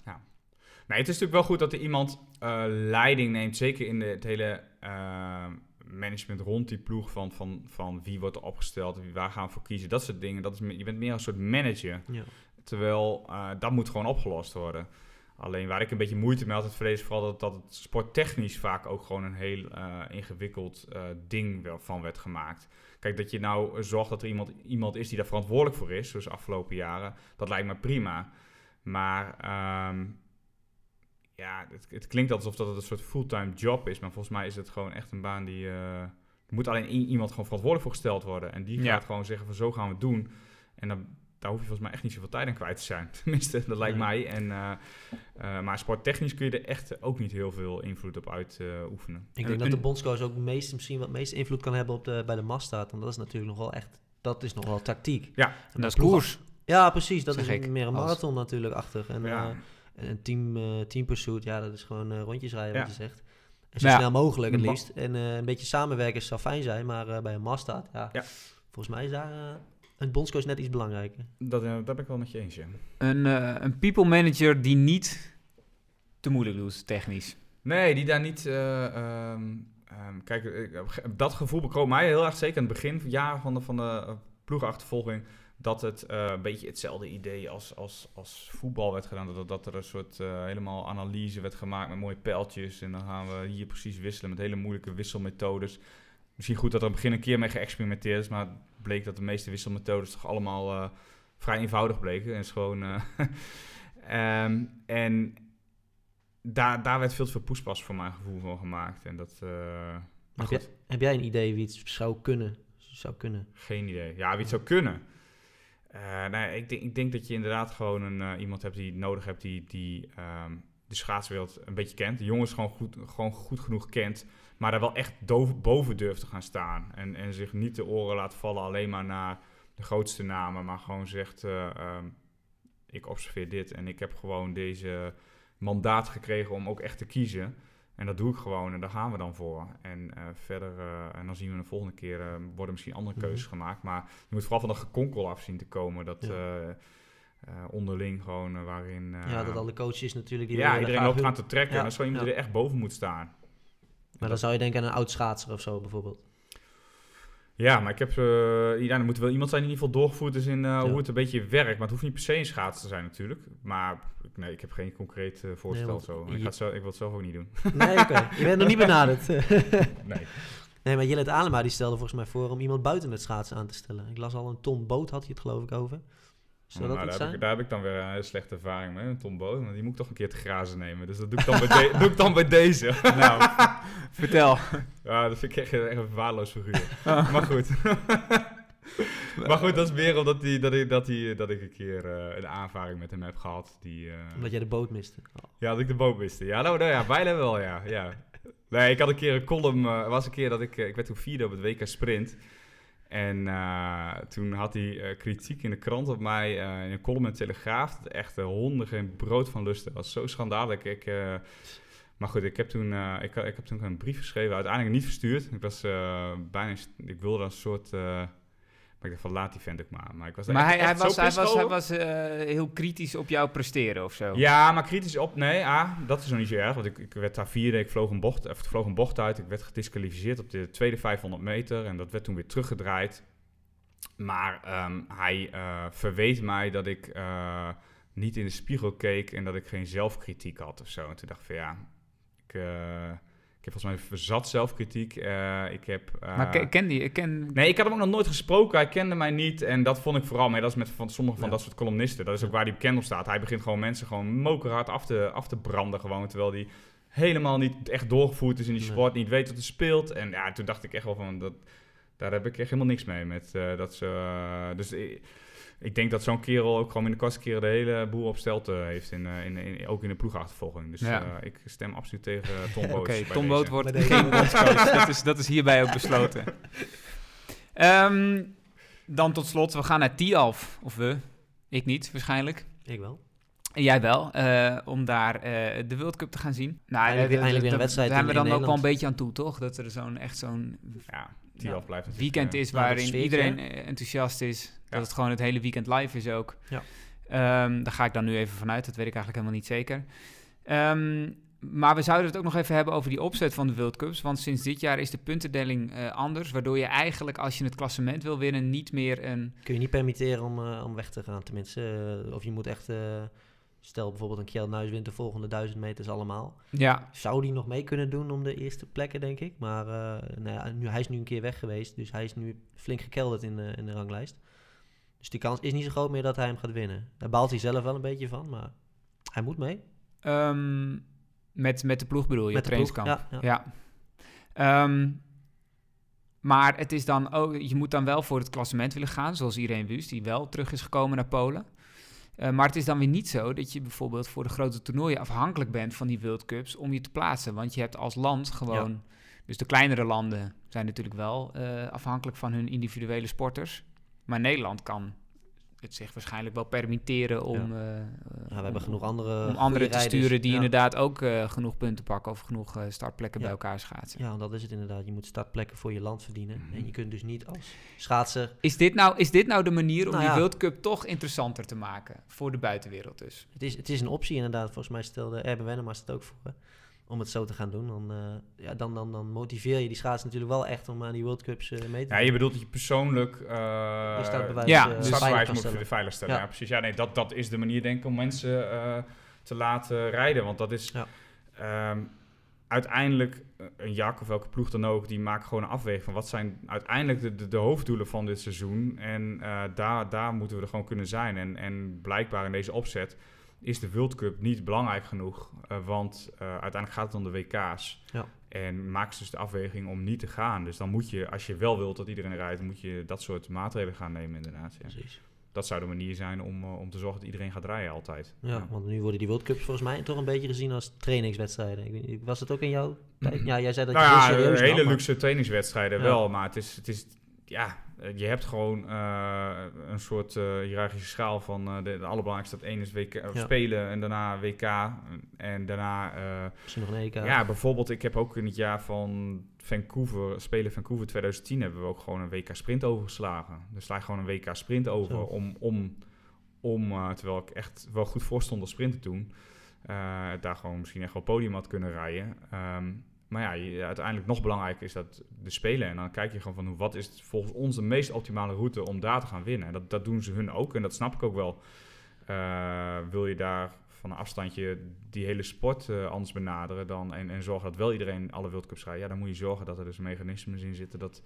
Nee, het is natuurlijk wel goed dat er iemand eh, leiding neemt, zeker in de, het hele eh, management rond die ploeg van, van, van wie wordt er opgesteld, waar gaan we voor kiezen, dat soort dingen. Dat is, je bent meer een soort manager, Ja. terwijl eh, dat moet gewoon opgelost worden. Alleen waar ik een beetje moeite mee had het verleden is vooral dat, dat het sporttechnisch vaak ook gewoon een heel eh, ingewikkeld eh, ding wel van werd gemaakt. Kijk, dat je nou zorgt dat er iemand, iemand is die daar verantwoordelijk voor is, zoals de afgelopen jaren, dat lijkt me prima. Maar ehm, ja, het, het klinkt alsof dat het een soort fulltime job is, maar volgens mij is het gewoon echt een baan die... eh, er moet alleen iemand gewoon verantwoordelijk voor gesteld worden. En die Ja. gaat gewoon zeggen van zo gaan we het doen. En dan, daar hoef je volgens mij echt niet zoveel tijd aan kwijt te zijn. Tenminste, dat lijkt mij. En, eh, eh, maar sporttechnisch kun je er echt ook niet heel veel invloed op uitoefenen. Ik denk dat de bondscoach ook meest, misschien wat meest invloed kan hebben op de, bij de maststaat. Want dat is natuurlijk nog wel echt, dat is nog wel tactiek. Ja, En dat is koers. Ja, precies. Dat Zeg is ik, meer een als- marathon natuurlijk achter. En ja. Een team, eh team pursuit, ja, dat is gewoon eh, rondjes rijden, Ja. wat je zegt. En zo ja, snel mogelijk het liefst. En eh, een beetje samenwerken zou fijn zijn, maar eh, bij een maststaat, ja, Ja. volgens mij is daar eh, een bondscoach net iets belangrijker. dat, dat ben ik wel met je eens, ja. Een, eh, een people manager die niet te moeilijk doet, technisch. Nee, die daar niet. eh, ehm, ehm, kijk, dat gevoel bekroop mij heel erg zeker in het begin jaren van de, van de ploegachtervolging. Dat het eh, een beetje hetzelfde idee als, als, als voetbal werd gedaan. Dat, dat er een soort eh, helemaal analyse werd gemaakt met mooie pijltjes. En dan gaan we hier precies wisselen met hele moeilijke wisselmethodes. Misschien goed dat er in het begin een keer mee geëxperimenteerd is. Maar het bleek dat de meeste wisselmethodes toch allemaal eh, vrij eenvoudig bleken. En is gewoon. eh, ehm, en daar, daar werd veel te veel poespas voor mijn gevoel van gemaakt. En dat, Heb, jij, heb jij een idee wie het zou kunnen? Zou kunnen? geen idee. Ja, wie het zou kunnen. Eh, nee, ik, denk, ik denk dat je inderdaad gewoon een, eh, iemand hebt die nodig hebt die, die ehm, de schaatswereld een beetje kent. De jongens gewoon goed, gewoon goed genoeg kent, maar daar wel echt boven durft te gaan staan. En, en zich niet de oren laat vallen alleen maar naar de grootste namen, maar gewoon zegt, eh, ehm, ik observeer dit en ik heb gewoon deze mandaat gekregen om ook echt te kiezen. En dat doe ik gewoon en daar gaan we dan voor. En eh, verder, eh, en dan zien we de volgende keer, eh, worden misschien andere Mhm. keuzes gemaakt. Maar je moet vooral van dat gekonkel af zien te komen. Dat Ja. onderling gewoon waarin... ja, dat alle coaches natuurlijk... Die ja, iedereen loopt hun- gaan te trekken. Ja, En dat is iemand ja. er echt boven moet staan. Maar dan zou je denken aan een oud schaatser of zo bijvoorbeeld. Ja, maar ik heb... eh ja, er moet wel iemand zijn die in ieder geval doorgevoerd is in eh, Ja. hoe het een beetje werkt. Maar het hoeft niet per se een schaats te zijn natuurlijk. Maar nee, ik heb geen concreet eh, voorstel zo. Ik, ga het zelf, ik wil het zelf ook niet doen. Nee, oké. Je bent nog niet benaderd. Nee. nee, maar Jillet Alema die stelde volgens mij voor om iemand buiten het schaatsen aan te stellen. Ik las al een ton boot, had hij het geloof ik over. Zou dat Nou, iets daar, heb zijn? ik, daar heb ik dan weer een slechte ervaring mee, een Tom Boot. Want die moet ik toch een keer te grazen nemen. Dus dat doe ik dan bij, de- doe ik dan bij deze. Nou, vertel. Ja, dat vind ik echt, echt een waardeloos figuur. Maar goed. maar goed, dat is meer omdat die, dat, ik, dat, die, dat ik een keer eh, een aanvaring met hem heb gehad. Die, eh, Omdat jij de boot miste. Oh. ja, dat ik de boot miste. Ja, nou, nou ja, bijna wel, ja. ja. Nee, ik had een keer een column. eh, Er was een keer dat ik... ik werd toen vierde op het WK Sprint. En eh, toen had hij eh, kritiek in de krant op mij. eh, in een column in Telegraaf. Dat echt de honden geen brood van lusten. Dat was zo schandalig. Ik, maar goed, ik heb, toen, ik, ik heb toen een brief geschreven. Uiteindelijk niet verstuurd. Ik was bijna... Ik wilde een soort... maar ik dacht van laat die vent ook maar. Maar ik was Maar echt- hij, hij was, hij was, hij was eh, heel kritisch op jouw presteren of zo. Ja, maar kritisch op. Nee, ah, dat is nog niet zo erg. Want ik, ik werd daar vierde. Ik vloog een, bocht, of, ik vloog een bocht uit. Ik werd gedisqualificeerd op de tweede 500 meter. En dat werd toen weer teruggedraaid. Maar ehm, hij eh, verweet mij dat ik eh, niet in de spiegel keek. En dat ik geen zelfkritiek had of zo. En toen dacht ik van ja. Ik, ik heb volgens mij zat zelfkritiek. Eh, ik heb. eh, Maar ken, ken die, ken, Nee, ik had hem ook nog nooit gesproken. Hij kende mij niet. En dat vond ik vooral mee. Dat is met van, sommige van Ja. dat soort columnisten. Dat is ook waar hij bekend op staat. Hij begint gewoon mensen gewoon mokerhard af te, af te branden. Gewoon, terwijl hij helemaal niet echt doorgevoerd is in die Nee. sport. Niet weet wat er speelt. En ja, toen dacht ik echt wel van... Dat, daar heb ik echt helemaal niks mee. Met, eh, dat ze, dus ik, ik denk dat zo'n kerel ook gewoon in de kast keren de hele boel op stelte heeft. In, eh, in, in, ook in de ploegachtervolging. Dus Ja. eh, ik stem absoluut tegen eh, Tom Oké. Boot wordt Bij deze. geen dat, is, dat is hierbij ook besloten. Ehm, dan tot slot, we gaan naar Tialf. Of we. Ik niet, waarschijnlijk. Ik wel. En jij wel, eh, om daar eh, de World Cup te gaan zien. Nou, Eindelijk weer- eindelijk weer een wedstrijd Daar zijn we dan ook wel een beetje aan toe, toch? Dat er zo'n echt zo'n Ja, weekend is Nou, waarin iedereen enthousiast is. Dat het gewoon het hele weekend live is ook. Ja. Ehm, daar ga ik dan nu even vanuit. Dat weet ik eigenlijk helemaal niet zeker. Ehm, maar we zouden het ook nog even hebben over die opzet van de World Cups. Want sinds dit jaar is de puntendeling eh, anders. Waardoor je eigenlijk, als je het klassement wil winnen, niet meer een... Kun je niet permitteren om, eh, om weg te gaan, tenminste. Eh, of je moet echt... stel bijvoorbeeld een Kjell Nuis wint de volgende duizend meters allemaal. Ja, Zou die nog mee kunnen doen om de eerste plekken, denk ik. Maar nou ja, nu, hij is nu een keer weg geweest. Dus hij is nu flink gekelderd in in de ranglijst. Dus die kans is niet zo groot meer dat hij hem gaat winnen. Daar baalt hij zelf wel een beetje van, maar hij moet mee. Ehm, Met, met de ploeg bedoel je, Met de ploeg, trainingskamp. ja, ja. Ja. Ehm, maar het is dan ook, je moet dan wel voor het klassement willen gaan, zoals Irene Wust, die wel terug is gekomen naar Polen. Eh, maar het is dan weer niet zo dat je bijvoorbeeld voor de grote toernooien afhankelijk bent van die World Cups om je te plaatsen. Want je hebt als land gewoon, dus de kleinere landen zijn natuurlijk wel eh, afhankelijk van hun individuele sporters. Maar Nederland kan het zich waarschijnlijk wel permitteren om, Ja. eh, Ja, we om- hebben genoeg andere om anderen te rijders. sturen die Ja. inderdaad ook eh, genoeg punten pakken of genoeg eh, startplekken bij elkaar schaatsen. Ja, dat is het inderdaad. Je moet startplekken voor je land verdienen. Mhm. En je kunt dus niet als schaatser... Is, dit nou, is dit nou de manier om Nou die ja. World Cup toch interessanter te maken voor de buitenwereld dus? Het is, het is een optie inderdaad. Volgens mij stelde Erben Wennemars het ook voor. hè, Om het zo te gaan doen. Dan, eh, ja, dan, dan, dan motiveer je die schaats natuurlijk wel echt om aan die World Cups eh, mee te Ja, je bedoelt dat je persoonlijk uh, Je startbewijs, Ja, eh, dus- startbewijs moet stellen. veilig stellen. Ja. Ja. precies. Ja, nee, dat, dat is de manier denk ik om mensen eh, te laten rijden. Want dat is Ja. ehm, uiteindelijk eh, een jak of welke ploeg dan ook, die maakt gewoon een afweging van wat zijn uiteindelijk de, de, de hoofddoelen van dit seizoen. En eh, daar, daar moeten we er gewoon kunnen zijn. En, en blijkbaar in deze opzet is de World Cup niet belangrijk genoeg. eh, want eh, uiteindelijk gaat het om de WK's. Ja. En maakt ze dus de afweging om niet te gaan. Dus dan moet je, als je wel wilt dat iedereen rijdt, moet je dat soort maatregelen gaan nemen inderdaad. Ja. Precies. Dat zou de manier zijn om, eh, om te zorgen dat iedereen gaat rijden altijd. Ja, want nu worden die World Cups volgens mij toch een beetje gezien als trainingswedstrijden. Ik weet was het ook in jouw tijd? Ja, jij zei dat je nou heel ja, serieus hele nam, maar- luxe trainingswedstrijden wel, maar het is, het is ja, eh, je hebt gewoon eh, een soort eh hiërarchische schaal van eh, de, de allerbelangrijkste. Dat één is WK, Ja. spelen en daarna WK en daarna Misschien nog een EK. ja, bijvoorbeeld ik heb ook in het jaar van Vancouver, Spelen Vancouver 2010 hebben we ook gewoon een WK sprint overgeslagen. Dus sla je gewoon een WK sprint over Zo. om, om, om terwijl ik echt wel goed voor stond als sprinten toen, daar gewoon misschien echt wel podium had kunnen rijden. Ehm, maar ja, je- uiteindelijk nog belangrijker is dat de Spelen. En dan kijk je gewoon van hoe, wat is het volgens ons de meest optimale route om daar te gaan winnen. En dat, dat doen ze hun ook en dat snap ik ook wel. Eh, wil je daar van een afstandje die hele sport eh, anders benaderen dan, en, en zorgen dat wel iedereen alle World Cups rijdt, ja, dan moet je zorgen dat er dus mechanismes in zitten dat,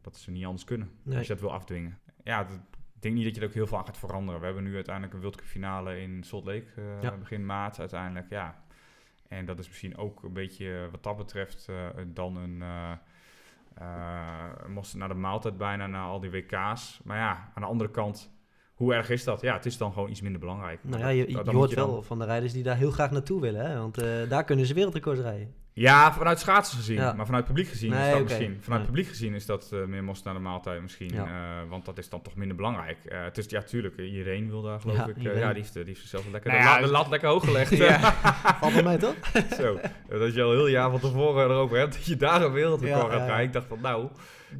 dat ze niet anders kunnen. Nee. Als je dat wil afdwingen. Ja, dat- ik denk niet dat je er ook heel veel aan gaat veranderen. We hebben nu uiteindelijk een World Cup finale in Salt Lake eh, Ja. begin maart uiteindelijk, ja. En dat is misschien ook een beetje eh, wat dat betreft eh, dan een... eh moesten naar de maaltijd bijna, naar al die WK's. Maar ja, aan de andere kant, hoe erg is dat? Ja, het is dan gewoon iets minder belangrijk. Nou ja, je, hoort je dan- wel van de rijders die daar heel graag naartoe willen. Hè? Want daar kunnen ze wereldrecords rijden. Ja, vanuit schaatsen gezien. Ja. Maar vanuit publiek gezien is dat misschien. Vanuit Nee. publiek gezien is dat eh, meer most naar de maaltijd misschien. Ja. eh, want dat is dan toch minder belangrijk. Eh, het is ja, tuurlijk. Iedereen wil daar geloof Ja, ik. ja, die heeft, die heeft zichzelf lekker Nou de, ja, la- de lat lekker hoog gelegd. Ja. Valt bij mij toch? Zo. Dat je al heel jaar van tevoren erover hebt dat je daar een wereldrecord gaat ja, ja. rijden. Ik dacht van nou,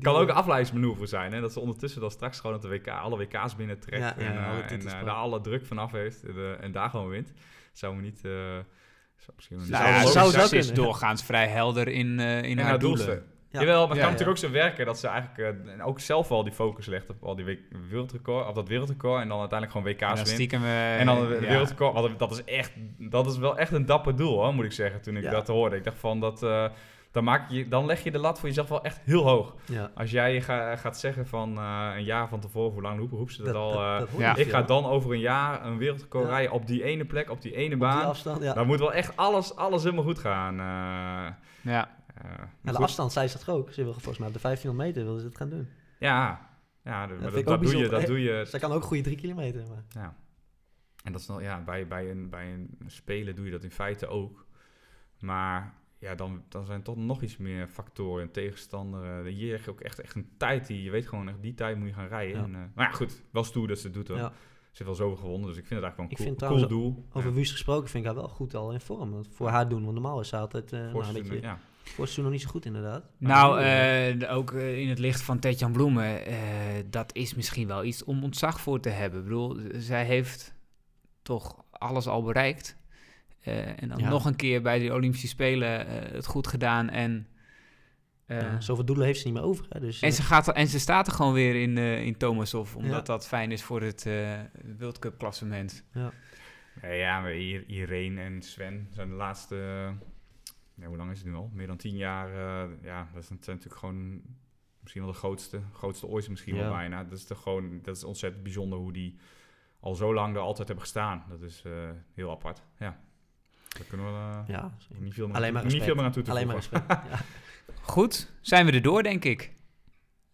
kan ook een afleidingsmanoeuvre zijn. Hè? Dat ze ondertussen dan straks gewoon op de WK, alle WK's binnentrekt. Ja, ja, en eh, alle en pakt. daar alle druk vanaf heeft. En, en daar gewoon wint. Zou me niet... eh, zou misschien Nou ja, zou zou is doorgaans vrij helder in, eh, in En haar doelen. Ja. Jawel, maar het Ja, kan ja. natuurlijk ook zo werken dat ze eigenlijk eh, ook zelf wel die focus legt op al die wereldrecord, of dat wereldrecord en dan uiteindelijk gewoon WK's wint. stiekem... eh, En dan de ja. wereldrecord, want dat is echt, dat is wel echt een dapper doel hoor, moet ik zeggen, toen ik Ja. dat hoorde. Ik dacht van, dat, eh, dan, maak je, dan leg je de lat voor jezelf wel echt heel hoog. Ja. Als jij ga- gaat zeggen van eh, een jaar van tevoren, hoe lang roepen, roepen ze dat, al? eh, ja. ik ga dan over een jaar een wereldrecord Ja. rijden op die ene plek, op die ene Op die baan. afstand, ja. Dan moet wel echt alles, alles helemaal goed gaan. eh, Ja. Ja, maar de goed. afstand zei ze dat ook. Ze wil volgens mij op de 1500 meter willen ze het gaan doen. Ja, ja, dat, dat, doe je, dat doe je. Dat kan ook goede drie kilometer. Maar. Ja. En dat is nog, ja, bij, bij, een, bij een spelen doe je dat in feite ook. Maar ja, dan, dan zijn er toch nog iets meer factoren en tegenstander. eh, Hier heb je ook echt, echt een tijd die je weet gewoon echt die tijd moet je gaan rijden. Ja. En, eh, maar ja, goed, wel stoer dat ze het doet hoor. Ja. Ze heeft wel zoveel gewonnen, dus ik vind het eigenlijk Ik wel een vind cool, cool trouwens doel. Over ja, Wust gesproken vind ik haar wel goed al in vorm. Want Voor haar doen. Want normaal is ze altijd eh nou, een beetje... ja. Voor nog niet zo goed inderdaad. Nou, eh, ook in het licht van Tetjan Bloemen, eh, dat is misschien wel iets om ontzag voor te hebben. Ik bedoel, zij heeft toch alles al bereikt. Eh, en dan Ja. nog een keer bij de Olympische Spelen eh, het goed gedaan. En, eh, ja, zoveel doelen heeft ze niet meer over. Hè, dus, en, ze gaat, er- en ze staat er gewoon weer in, eh in Thomasov, omdat Ja. dat fijn is voor het eh World Cup klassement. ja. Ja, ja, maar Ir- Irene en Sven zijn de laatste... ja, hoe lang is het nu al? Meer dan tien jaar. eh, ja, dat zijn natuurlijk gewoon misschien wel de grootste. Grootste ooit misschien Ja. wel bijna. Dat is, toch gewoon, dat is ontzettend bijzonder hoe die al zo lang er altijd hebben gestaan. Dat is eh, heel apart, ja. Daar kunnen we eh, Ja, niet veel meer, alleen maar niet respect. veel meer aan toe te Alleen maar respect. ja. Goed, zijn we er door, denk ik.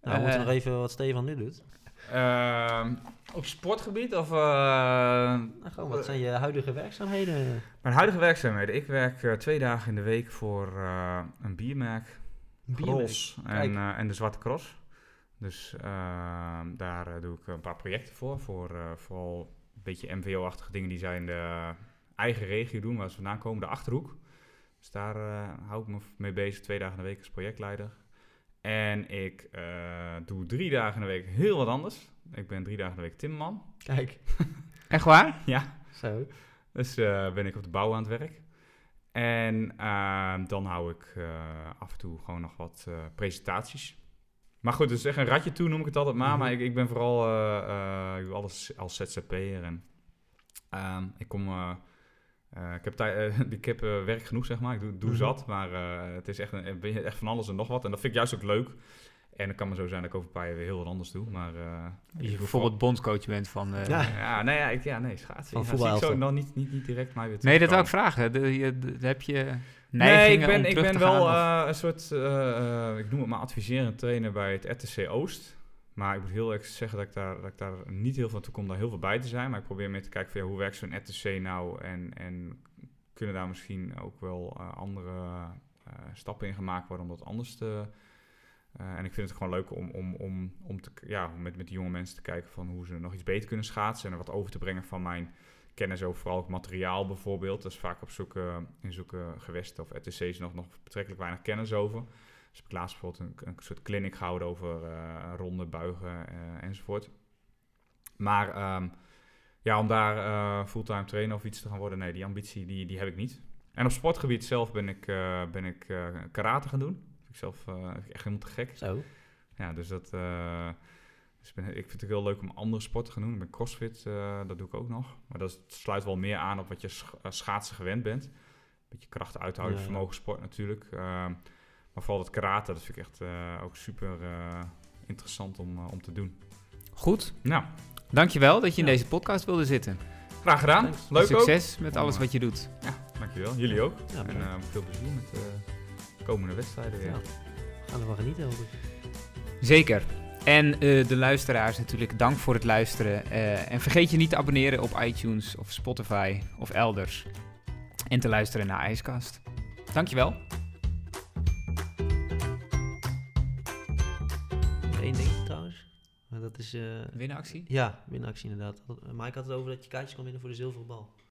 Nou, we moeten Eh, nog even wat Stefan nu doet. Ehm, op sportgebied of... eh, Nou, gewoon, wat zijn je huidige werkzaamheden? mijn huidige werkzaamheden. Ik werk twee dagen in de week voor eh, een biermerk. Kijk. en, eh, en de Zwarte Cross. Dus ehm, daar doe ik een paar projecten voor. Voor eh, vooral een beetje MVO-achtige dingen die zij in de eigen regio doen, waar ze vandaan komen, de Achterhoek. Dus daar eh, hou ik me mee bezig, twee dagen in de week als projectleider. En ik eh, doe drie dagen in de week heel wat anders. Ik ben drie dagen in de week timmerman. Kijk, Echt waar? Ja, zo. dus eh, ben ik op de bouw aan het werk. En ehm, dan hou ik af en toe gewoon nog wat presentaties. Maar goed, dus echt een ratje toe noem ik het altijd maar. Mhm. Maar ik, ik ben vooral, ik doe alles als ZZP'er. En ehm, ik kom, eh, eh, ik heb, eh, ik heb eh, werk genoeg zeg maar. Ik doe, doe Mhm. zat, maar eh, het is echt, een, ben je echt van alles en nog wat. En dat vind ik juist ook leuk. En het kan maar zo zijn dat ik over een paar jaar weer heel wat anders doe. Maar eh, Je bijvoorbeeld bondscoach bent van... eh, Ja. ja, nee, ja, ik, ja, nee, schaatsen. Van Ja, zie ik zo nog niet, niet, niet direct maar weer Nee, dat wou ik vragen. De, je, de- heb je Nee, ik ben, ik ben wel gaan, eh, een soort, ik noem het maar adviserend trainer bij het RTC Oost. Maar ik moet heel erg zeggen dat ik, daar, dat ik daar niet heel veel toe kom daar heel veel bij te zijn. Maar ik probeer meer te kijken van hoe werkt zo'n RTC nou en, en kunnen daar misschien ook wel eh, andere eh, stappen in gemaakt worden om dat anders te... eh, en ik vind het gewoon leuk om, om, om, om te, ja, met, met die jonge mensen te kijken van hoe ze nog iets beter kunnen schaatsen. En er wat over te brengen van mijn kennis over vooral ook materiaal bijvoorbeeld. Dat is vaak op zulke, in zulke gewesten of RTC's nog, nog betrekkelijk weinig kennis over. Dus heb ik laatst bijvoorbeeld een, een soort clinic gehouden over eh ronden, buigen eh, enzovoort. Maar ehm, ja, om daar eh, fulltime trainer of iets te gaan worden, nee, die ambitie die, die heb ik niet. En op sportgebied zelf ben ik, ben ik karate gaan doen. Vind ik zelf echt helemaal te gek. Zo. Ja, dus dat. dus ik, ben, ik vind het ook heel leuk om andere sporten te gaan doen. Ik ben crossfit, dat doe ik ook nog. Maar dat sluit wel meer aan op wat je sch- schaatsen gewend bent. Beetje kracht uithouden, Ja, ja. vermogen sport natuurlijk. Maar vooral het karate, dat vind ik echt eh, ook super eh, interessant om, eh, om te doen. Goed, Nou, dankjewel dat je in Ja. deze podcast wilde zitten. graag gedaan. Thanks. Leuk ook. Succes met alles wat je doet. Ja, dankjewel. Jullie ook. Ja, en eh, veel plezier met de komende wedstrijden weer. Ja. Gaan ervan genieten, hoop ik. Zeker. En eh, de luisteraars natuurlijk, dank voor het luisteren. Eh, en vergeet je niet te abonneren op iTunes of Spotify of elders. En te luisteren naar IJskast. Dankjewel. Maar dat is... eh, Winactie? ja, winactie inderdaad. Mike had het over dat je kaartjes kon winnen voor de zilveren bal.